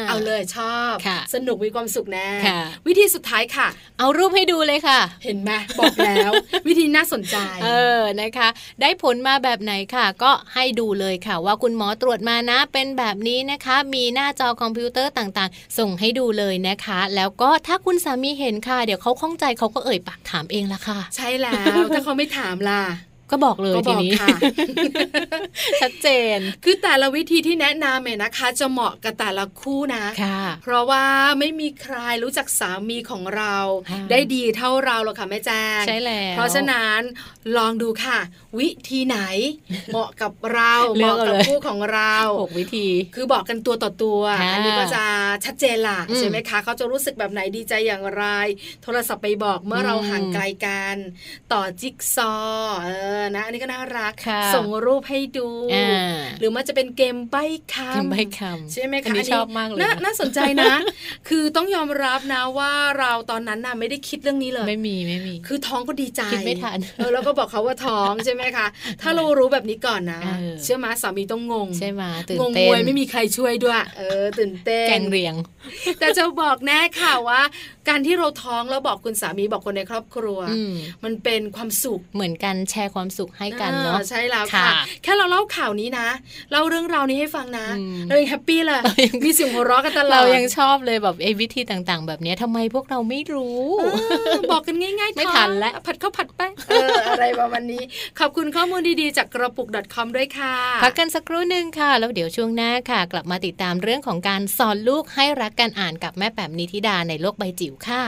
เอาเลยชอบ สนุกมีความสุขแน่วิธีสุดท้ายค่ะ เอารูปให้ดูเลยค่ะ เห็นไหมบอกแล้ว วิธีน่าสนใจ เออนะคะ ได้ผลมาแบบไหนค่ะ ก็ให้ดูเลยค่ะ ว่าคุณหมอตรวจมานะเป็นแบบนี้นะคะ มีหน้าจอคอมพิวเตอร์ต่างๆ ส่งให้ดูเลยนะคะ แล้วก็ถ้าคุณสามีเห็นค่ะ เดี๋ยวเขาข้องใจเขาก็เอ่ยปากถามเองละค่ะ ใช่แล้วถ้าเขาไม่ถามล่ะก็บอกเลยทีนี้ชัดเจน คือแต่ละวิธีที่แนะนำเนี่ยนะคะ จะเหมาะกับแต่ละคู่นะเพราะว่าไม่มีใครรู้จักสามีของเรา ได้ดีเท่าเราหรอกค่ะแม่แจ้งใช่แล้วเพราะฉะนั้นลองดูค่ะวิธีไหน เหมาะกับเราเหมาะกับคู่ของเราหกวิธี คือบอกกันตัวต่อตัว อันนี้ก็จะชัดเจนล่ะใช่ไหมคะเขาจะรู้สึกแบบไหนดีใจอย่างไร โทรศัพท์ไปบอกเมื่อเราห่างไกลกัน ต่อจิ๊กซอเอออนะ อันนี้ก็น่ารัก ส่งรูปให้ดู หรือมันจะเป็นเกมใบ้คำเกมใบ้คำใช่ไหมคะอันนี้ชอบมากเลยน่าสนใจนะ คือต้องยอมรับนะว่าเราตอนนั้นน่ะไม่ได้คิดเรื่องนี้เลยไม่มีไม่มี คือท้องก็ดีใจคิดไม่ทันเออแล้วก็บอกเขาว่าท้องใช่ไหมคะ ถ้าเรารู้แบบนี้ก่อนนะเชื่อมาสามีต้องงงใช่ไหมตื่นเต้นงงวยไม่มีใครช่วยด้วย เออตื่นเต้นแกงเรียง แต่จะบอกแน่ค่ะว่า การที่เราท้องแล้วบอกคุณสามีบอกคนในครอบครัว มันเป็นความสุขเหมือนกันแชร์ความสุขให้กันเนาะใช่แล้วค่ะ แค่เราเล่าข่าวนี้นะเล่าเรื่องราวนี้ให้ฟังนะเรายังแฮปปี้เลยมีเสียงหัวเราะกันตลอดเรายังชอบเลยแบบไอ้วิธีต่างๆ แบบนี้ทำไมพวกเราไม่รู้บอกกันง่ายๆไม่ทันแล้วผัดข้าวผัดไปอะไรประมาณนี้ ขอบคุณข้อมูลดีๆ จากกระปุก .com ด้วยค่ะพักกันสักครู่หนึ่งค่ะ แล้วเดี๋ยวช่วงหน้าค่ะ กลับมาติดตามเรื่องของการสอนลูกให้รักการอ่านกับแม่แป๋มนิธิดาในโลกใบจิ๋วค่ะ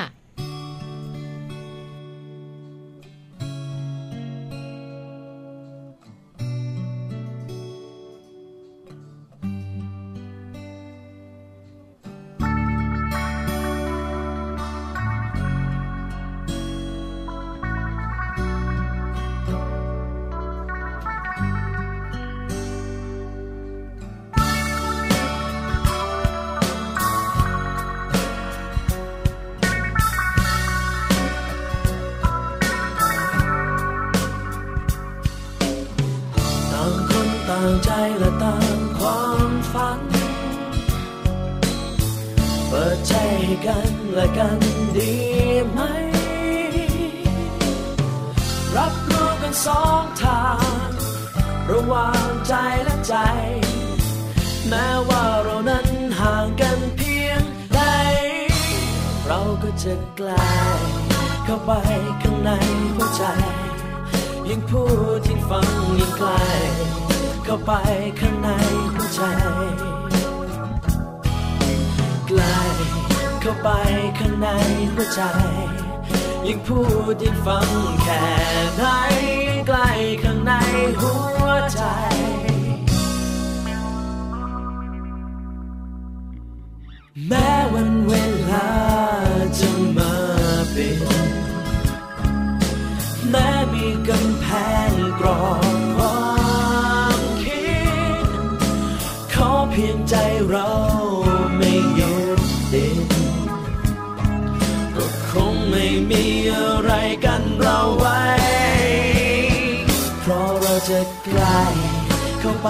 ไป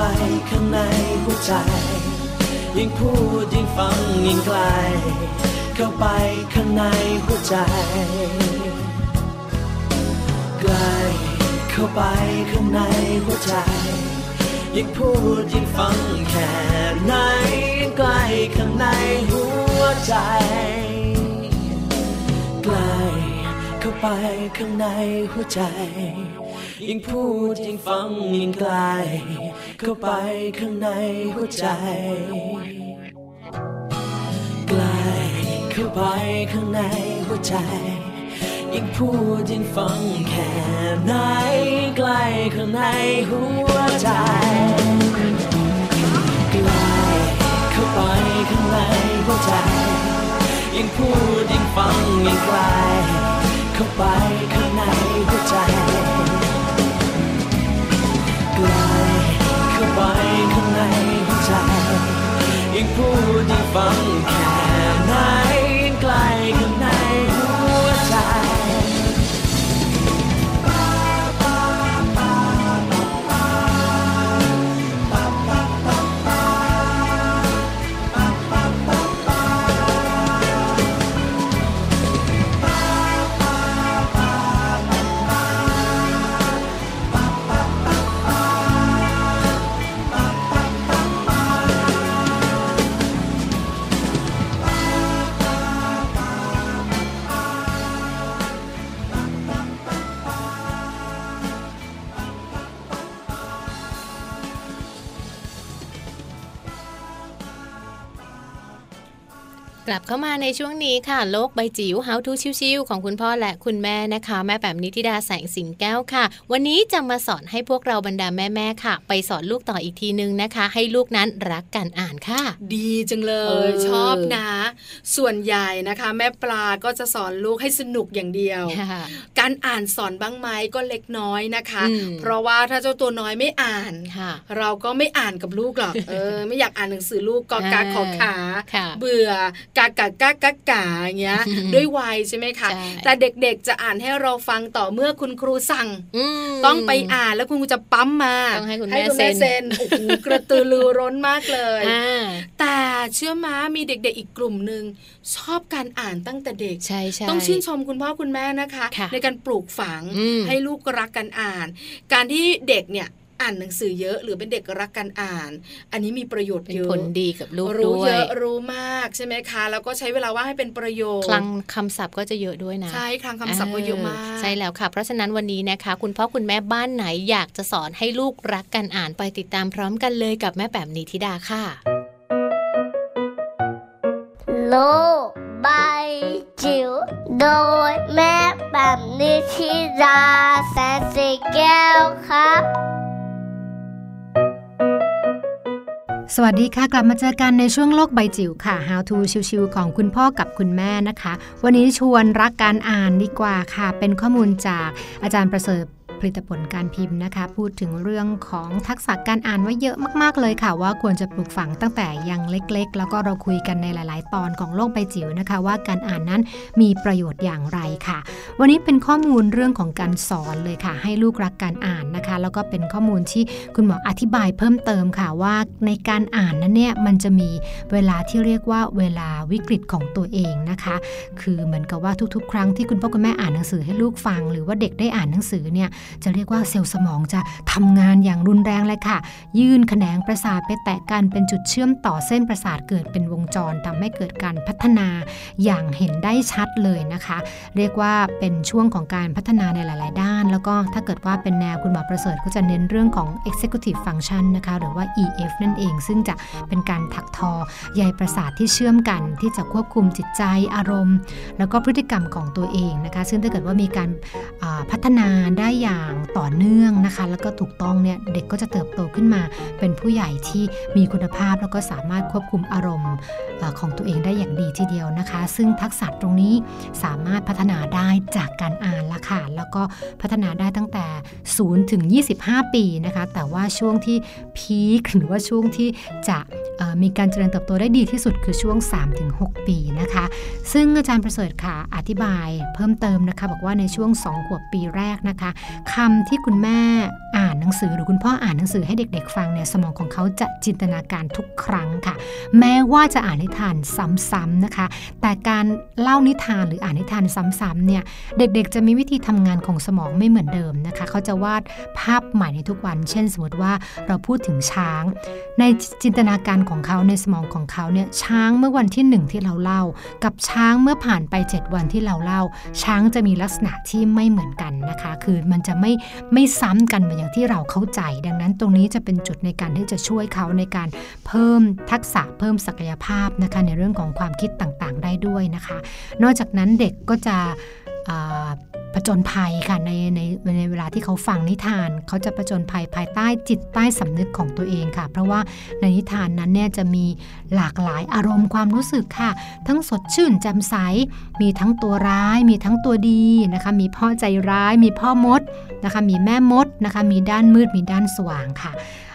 ข้างในหัวใจ ยิ่งพูดยิ่งฟังยิ่งไกล เข้าไปข้างในหัวใจใกล้เข้าไปข้างในหัวใจ ยิ่งพูดยิ่งฟังแค่ไหนใกลข้างในหัวใจใกล้เข้าไปข้างในหัวใจ ยิ่งพูดยิ่งฟังยิ่งไกล เข้าไปข้างในหัวใจใกลเข้าไปข้างในหัวใจ ยิ่งพูดยิ่งฟังแค่ไหนใกลข้างในหัวใจใกลเข้าไปข้างในหัวใจ ยิ่งพูดยิ่งฟังยิ่งไกล เข้าไปข้างในหัวใจ ไปข้างในหัวใจยิ่งพูดยิ่งฟังแค่ไหน กลับเข้ามาในช่วงนี้ค่ะ โลกใบจิ๋ว How to ชิวๆของคุณพ่อและคุณแม่นะคะ แม่แบบนิติดาแสงสิงแก้วค่ะ วันนี้จะมาสอนให้พวกเราบรรดาแม่ๆค่ะ ไปสอนลูกต่ออีกทีนึงนะคะ ให้ลูกนั้นรักการอ่านค่ะ ดีจังเลยชอบนะ ส่วนใหญ่นะคะ แม่ปลาก็จะสอนลูกให้สนุกอย่างเดียวการอ่านสอนบ้างไหมก็เล็กน้อยนะคะเพราะว่าถ้าเจ้าตัวน้อยไม่อ่านเราก็ไม่อ่านกับลูกหรอก เออ ไม่อยากอ่านหนังสือลูกกอกาขอขาเบื่อกากากากากาอย่างเงี้ยด้วยวัยใช่ไหมคะแต่เด็กๆจะอ่านให้เราฟังต่อเมื่อคุณครูสั่งต้องไปอ่านแล้วคุณครูจะปั๊มมาต้องให้คุณแม่เซ็นโอ้โหกระตือรือร้นมากเลย แต่เชื่อมามีเด็กๆอีกกลุ่มหนึ่งชอบการอ่านตั้งแต่เด็กใช่ใช่ต้องชื่นชมคุณพ่อคุณแม่นะคะ ในการปลูกฝังให้ลูกรักการอ่าน การที่เด็กเนี่ย อ่านหนังสือเยอะหรือเป็นเด็กรักการอ่าน อันนี้มีประโยชน์เยอะผลดีกับลูกรู้เยอะรู้มากใช่ไหมคะ แล้วก็ใช้เวลาว่างให้เป็นประโยชน์คลังคำศัพท์ก็จะเยอะด้วยนะใช่คลังคำศัพท์ก็เยอะมากใช่แล้วค่ะ เพราะฉะนั้นวันนี้นะคะ คุณพ่อคุณแม่บ้านไหนอยากจะสอนให้ลูกรักการอ่านไปติดตามพร้อมกันเลยกับแม่แป๋มนิธิดาค่ะ โลบายจิ๋วโดยแม่แบบนิชิราแสนสีแก้วครับ สวัสดีค่ะ กลับมาเจอกันในช่วงโลกใบจิ๋วค่ะ How to ชิวๆของคุณพ่อกับคุณแม่นะคะ วันนี้ชวนรักการอ่านดีกว่าค่ะ เป็นข้อมูลจากอาจารย์ประเสริฐ ผลิตผลการพิมพ์นะคะ พูดถึงเรื่องของทักษะการอ่านไว้เยอะมาก ๆ เลยค่ะ ว่าควรจะปลูกฝังตั้งแต่ยังเล็ก ๆ แล้วก็เราคุยกันในหลาย ๆ ตอนของโลกใบจิ๋วนะคะ ว่าการอ่านนั้นมีประโยชน์อย่างไรค่ะ วันนี้เป็นข้อมูลเรื่องของการสอนเลยค่ะ ให้ลูกรักการอ่านนะคะ แล้วก็เป็นข้อมูลที่คุณหมออธิบายเพิ่มเติมค่ะว่าในการอ่านนั้นเนี่ยมันจะมีเวลาที่เรียกว่าเวลาวิกฤตของตัวเองนะคะ คือเหมือนกับว่าทุกๆ ครั้งที่คุณพ่อคุณแม่อ่านหนังสือให้ลูกฟัง หรือว่าเด็กได้อ่านหนังสือเนี่ยจะเรียกว่าเซลล์สมองจะทำงานอย่างรุนแรงเลยค่ะ ยื่นแขนงประสาทไปแตะกันเป็นจุดเชื่อมต่อเส้นประสาทเกิดเป็นวงจรทำให้เกิดการพัฒนาอย่างเห็นได้ชัดเลยนะคะ เรียกว่าเป็นช่วงของการพัฒนาในหลาย ๆ ด้าน แล้วก็ถ้าเกิดว่าเป็นแนวคุณหมอประเสริฐก็จะเน้นเรื่องของ executive function นะคะหรือว่า EF นั่นเอง ซึ่งจะเป็นการถักทอใยประสาทที่เชื่อมกันที่จะควบคุมจิตใจอารมณ์ แล้วก็พฤติกรรมของตัวเองนะคะ ซึ่งถ้าเกิดว่ามีการพัฒนาได้อย่างต่อเนื่องนะคะ แล้วก็ถูกต้องเนี่ยเด็กก็จะเติบโตขึ้นมา เป็นผู้ใหญ่ที่มีคุณภาพแล้วก็สามารถควบคุมอารมณ์ของตัวเองได้อย่างดีทีเดียวนะคะ ซึ่งทักษะตรงนี้สามารถพัฒนาได้จากการอ่านละค่ะแล้วก็พัฒนาได้ตั้งแต่ 0 ถึง 25 ปีนะคะ แต่ว่าช่วงที่พีคหรือว่าช่วงที่จะมีการเจริญเติบโตได้ดีที่สุดคือช่วง 3-6 ปีนะคะ ซึ่งอาจารย์ประเสริฐค่ะอธิบายเพิ่มเติมนะคะ บอกว่าในช่วง 2 ขวบปีแรกนะคะคำที่คุณแม่อ่านหนังสือหรือคุณพ่ออ่านหนังสือให้เด็ก ๆ ฟังเนี่ยสมองของเขาจะจินตนาการทุกครั้งค่ะ แม้ว่าจะอ่านนิทานซ้ำๆนะคะ แต่การเล่านิทานหรืออ่านนิทานซ้ำๆเนี่ยเด็กๆ จะมีวิธีทำงานของสมองไม่เหมือนเดิมนะคะ เขาจะวาดภาพใหม่ในทุกวัน เช่นสมมติว่าเราพูดถึงช้าง ในจินตนาการของเขาในสมองของเขาเนี่ยช้างเมื่อวันที่หนึ่งที่เราเล่า กับช้างเมื่อผ่านไป 7 วันที่เราเล่า ช้างจะมีลักษณะที่ไม่เหมือนกันนะคะ คือมันจะไม่ไม่ซ้ำกันเหมือนอย่างที่เราเข้าใจ ดังนั้นตรงนี้จะเป็นจุดในการที่จะช่วยเขาในการเพิ่มทักษะเพิ่มศักยภาพนะคะในเรื่องของความคิดต่างๆ ได้ด้วยนะคะ นอกจากนั้นเด็กก็จะผจญภัยค่ะในในในเวลาที่เขาฟังนิทาน เขาจะผจญภัยภายใต้จิตใต้สำนึกของตัวเองค่ะ เพราะว่าในนิทานนั้นเนี่ยจะมีหลากหลายอารมณ์ความรู้สึกค่ะ ทั้งสดชื่นแจ่มใส มีทั้งตัวร้าย มีทั้งตัวดีนะคะ มีพ่อใจร้าย มีพ่อมด นะคะมีแม่มดนะคะมีด้านมืดมีด้านสว่างค่ะ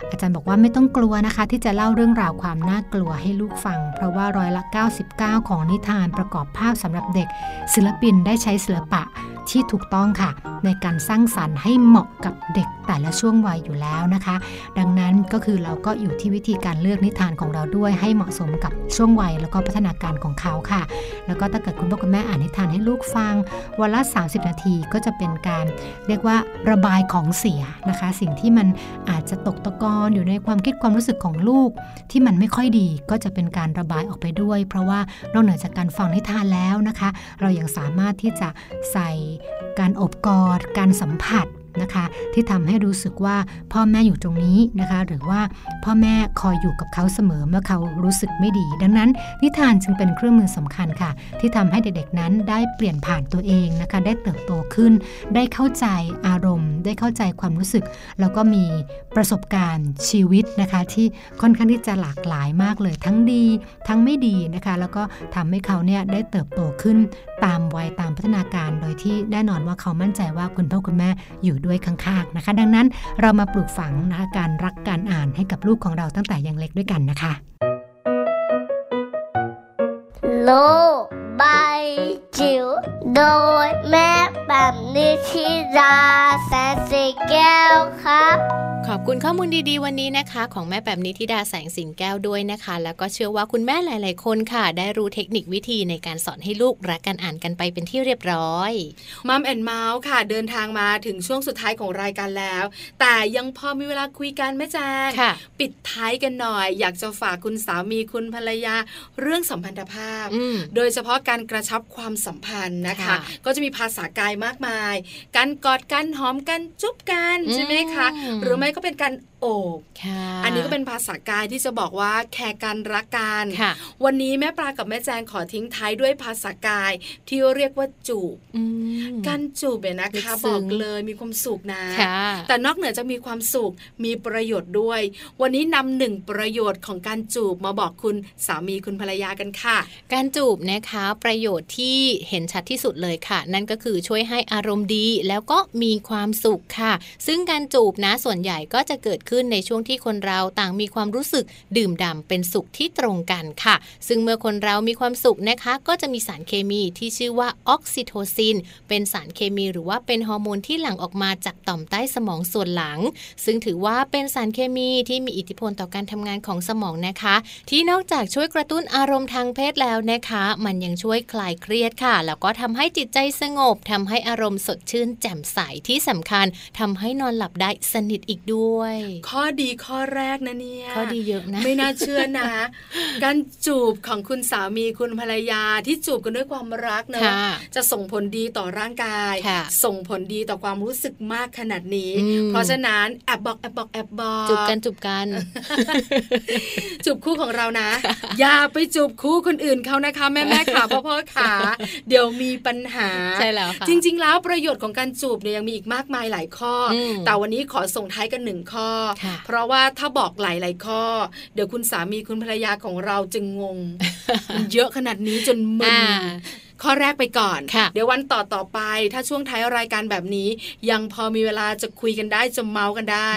อาจารย์บอกว่าไม่ต้องกลัวนะคะ ที่จะเล่าเรื่องราวความน่ากลัวให้ลูกฟัง เพราะว่าร้อยละ 99 ของนิทานประกอบภาพสำหรับเด็ก ศิลปินได้ใช้ศิลปะที่ถูกต้องค่ะ ในการสร้างสรรค์ให้เหมาะกับเด็กแต่ละช่วงวัยอยู่แล้วนะคะ ดังนั้นก็คือเราก็อยู่ที่วิธีการเลือกนิทานของเราด้วย ให้เหมาะสมกับช่วงวัยแล้วก็พัฒนาการของเขาค่ะ แล้วก็ถ้าเกิดคุณพ่อคุณแม่อ่านนิทานให้ลูกฟังวันละ 30 นาทีก็จะเป็นการ เรียกว่าระบายของเสียนะคะ สิ่งที่มันอาจจะตกตะกอนอยู่ในความคิดความรู้สึกของลูก ที่มันไม่ค่อยดีก็จะเป็นการระบายออกไปด้วย เพราะว่านอกเหนือจากการฟังนิทานแล้วนะคะ เรายัางสามารถที่จะใส่การอบกอด การสัมผัส นะคะ ที่ทำให้รู้สึกว่าพ่อแม่อยู่ตรงนี้นะคะ หรือว่าพ่อแม่คอยอยู่กับเขาเสมอเมื่อเขารู้สึกไม่ดี ดังนั้น นิทานจึงเป็นเครื่องมือสำคัญค่ะ ที่ทำให้เด็กๆนั้นได้เปลี่ยนผ่านตัวเองนะคะ ได้เติบโตขึ้น ได้เข้าใจอารมณ์ ได้เข้าใจความรู้สึก แล้วก็มีประสบการณ์ชีวิตนะคะ ที่ค่อนข้างที่จะหลากหลายมากเลย ทั้งดีทั้งไม่ดีนะคะ แล้วก็ทำให้เขาเนี่ยได้เติบโตขึ้นตามวัยตามพัฒนาการ โดยที่แน่นอนว่าเขามั่นใจว่าคุณพ่อคุณแม่อยู่ด้วยข้างๆนะคะ ดังนั้นเรามาปลูกฝังนะคะการรักการอ่านให้กับลูกของเราตั้งแต่ยังเล็กด้วยกันนะคะ โลายจิ๋วโดยแม่แบบนิชิราแสนสีแก้วครับ ขอบคุณข้อมูลดีๆ วันนี้นะคะ ของแม่แบบนิธิดาแสงสิงแก้วด้วยนะคะ แล้วก็เชื่อว่าคุณแม่หลายๆคนค่ะ ได้รู้เทคนิควิธีในการสอนให้ลูกรักการอ่านกันไปเป็นที่เรียบร้อยมัมแอนเมาส์ค่ะ เดินทางมาถึงช่วงสุดท้ายของรายการแล้ว แต่ยังพอมีเวลาคุยกันแม่แจงปิดท้ายกันหน่อย อยากจะฝากคุณสามีคุณภรรยาเรื่องสัมพันธภาพ โดยเฉพาะการกระชับความสัมพันธ์นะคะ ก็จะมีภาษากายมากมาย การกอดกันหอมกันจุ๊บกันใช่ไหมคะ หรือไม่ก็เป็นการโอบอันนี้ก็เป็นภาษากายที่จะบอกว่า care กันรักกันวันนี้แม่ปลากับแม่แจงขอทิ้งท้ายด้วยภาษากายที่เรียกว่าจูบการจูบเนี่ยนะคะบอกเลยมีความสุขนะ แต่นอกเหนือจะมีความสุขมีประโยชน์ด้วย วันนี้นำหนึ่งประโยชน์ของการจูบมาบอกคุณสามีคุณภรรยากันค่ะ การจูบนะคะประโยชน์ที่เห็นชัดที่สุดเลยค่ะ นั่นก็คือช่วยให้อารมณ์ดีแล้วก็มีความสุขค่ะ ซึ่งการจูบนะส่วนใหญ่ก็จะเกิดขึ้นในช่วงที่คนเราต่างมีความรู้สึกดื่มด่าเป็นสุขที่ตรงกันค่ะ ซึ่งเมื่อคนเรามีความสุขนะคะ ก็จะมีสารเคมีที่ชื่อว่าออกซิโทซิน เป็นสารเคมีหรือว่าเป็นฮอร์โมนที่หลั่งออกมาจากต่อมใต้สมองส่วนหลัง ซึ่งถือว่าเป็นสารเคมีที่มีอิทธิพลต่อการทำงานของสมองนะคะ ที่นอกจากช่วยกระตุ้นอารมณ์ทางเพศแล้วนะคะ มันยังช่วยคลายเครียดค่ะ แล้วก็ทำให้จิตใจสงบทำให้อารมณ์สดชื่นแจ่มใสที่สำคัญทำให้นอนหลับได้สนิทอีกด้วยข้อดีข้อแรกนะเนี่ยข้อดีเยอะนะ ไม่น่าเชื่อนะ การจูบของคุณสามีคุณภรรยาที่จูบกันด้วยความรักเนะจะส่งผลดีต่อร่างกาย ส่งผลดีต่อความรู้สึกมากขนาดนี้ เพราะฉะนั้นแอบบอกแอบบอกแอบบอกจูบกันจูบกัน จูบคู่ของเรานะ อย่าไปจูบคู่คนอื่นเขานะคะแม่แม่ขาพ่อพ่อขาเดี๋ยวมีปัญหาใช่แล้วค่ะจริง ๆ แล้วประโยชน์ของการจูบเนี่ยยังมีอีกมากมายหลายข้อ แต่วันนี้ขอส่งท้ายกันหนึ่งข้อเพราะว่าถ้าบอกหลาย ๆ ข้อ เดี๋ยวคุณสามีคุณภรรยาของเราจึงงงมันเยอะขนาดนี้จนมึน ข้อแรกไปก่อน เดี๋ยววันต่อต่อไป ถ้าช่วงท้ายรายการแบบนี้ ยังพอมีเวลาจะคุยกันได้จะเมาส์กันได้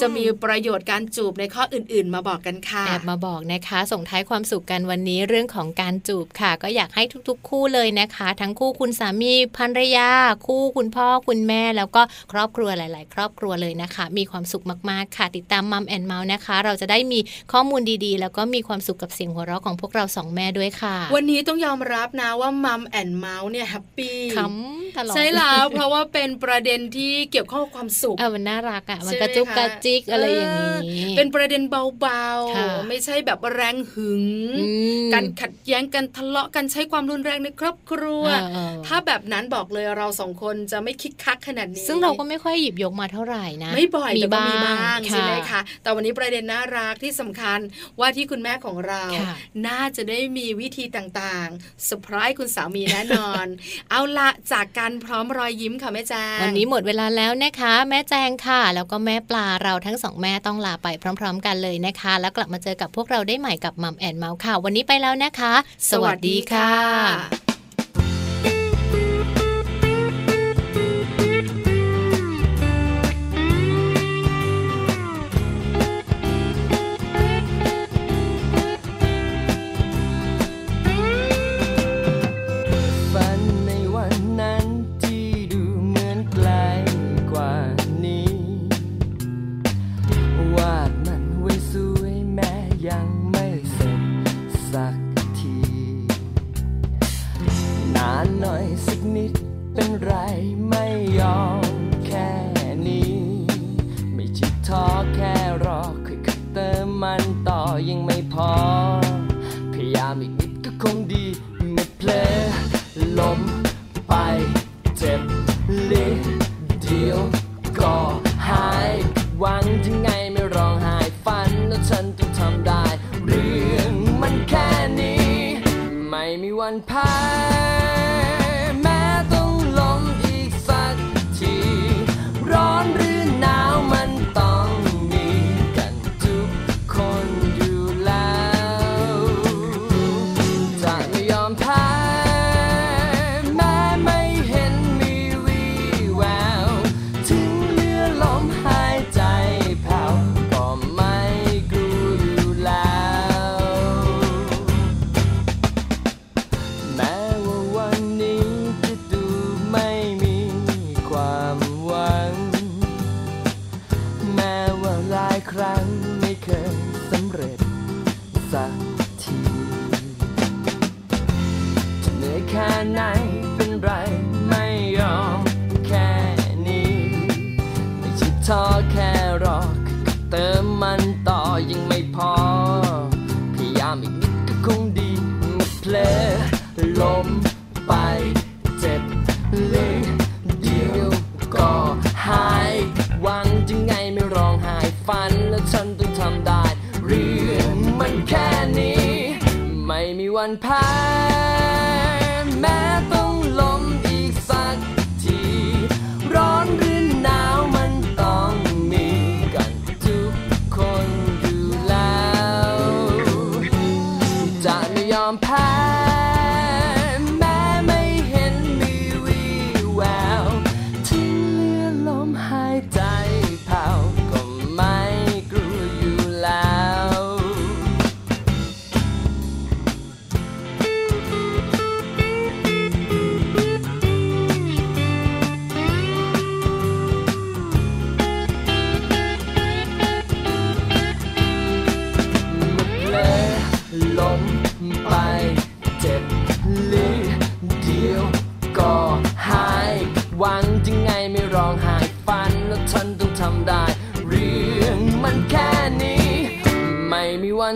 จะมีประโยชน์การจูบในข้ออื่น ๆ มาบอกกันค่ะแอบมาบอกนะคะ ส่งท้ายความสุขกันวันนี้เรื่องของการจูบค่ะ ก็อยากให้ทุกๆ คู่เลยนะคะ ทั้งคู่คุณสามีภรรยา คู่คุณพ่อคุณแม่ แล้วก็ครอบครัวหลาย ๆ ครอบครัวเลยนะคะ มีความสุขมากๆค่ะ ติดตาม Mom and Mouth นะคะ เราจะได้มีข้อมูลดีๆ แล้วก็มีความสุขกับเสียงหัวเราะของพวกเราสองแม่ด้วยค่ะ วันนี้ต้องยอมรับนะว่า Mom and Mouth เนี่ย happy ขำตลอดใช่แล้วเพราะว่าเป็นประเด็นที่เกี่ยวข้องกับความสุขเออมันน่ารักอะมันกระจุกกระจิกอะไรอย่างนี้เป็นประเด็นเบาๆ ไม่ใช่แบบแรงหึง การขัดแย้งกันทะเลาะกันใช้ความรุนแรงในครอบครัว ถ้าแบบนั้นบอกเลยเราสองคนจะไม่คิกคักขนาดนี้ ซึ่งเราก็ไม่ค่อยหยิบยกมาเท่าไหร่นะ ไม่บ่อยแต่ก็มีบ้างใช่ไหมคะแต่วันนี้ประเด็นน่ารักที่สำคัญว่าที่คุณแม่ของเรา น่าจะได้มีวิธีต่างๆเซอร์ไพรส์คุณสามีแน่นอน เอาละจากกันพร้อมรอยยิ้มค่ะแม่แจงวันนี้หมดเวลาแล้วนะคะ แม่แจงค่ะ แล้วก็แม่ปลาเราทั้งสองแม่ต้องลาไปพร้อม ๆ กันเลยนะคะ แล้วกลับมาเจอกับพวกเราได้ใหม่กับ Mom and Mouth ค่ะ วันนี้ไปแล้วนะคะ สวัสดีค่ะ ยังไม่พอ พยายามอีกนิดก็คงดีไม่เพลล้มไปเจ็บลิดเดียวก็หายหวังยังไงไม่ร้องไห้ฝันแล้วฉันต้องทำได้ เรื่องมันแค่นี้ ไม่มีวันผ่น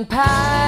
pie.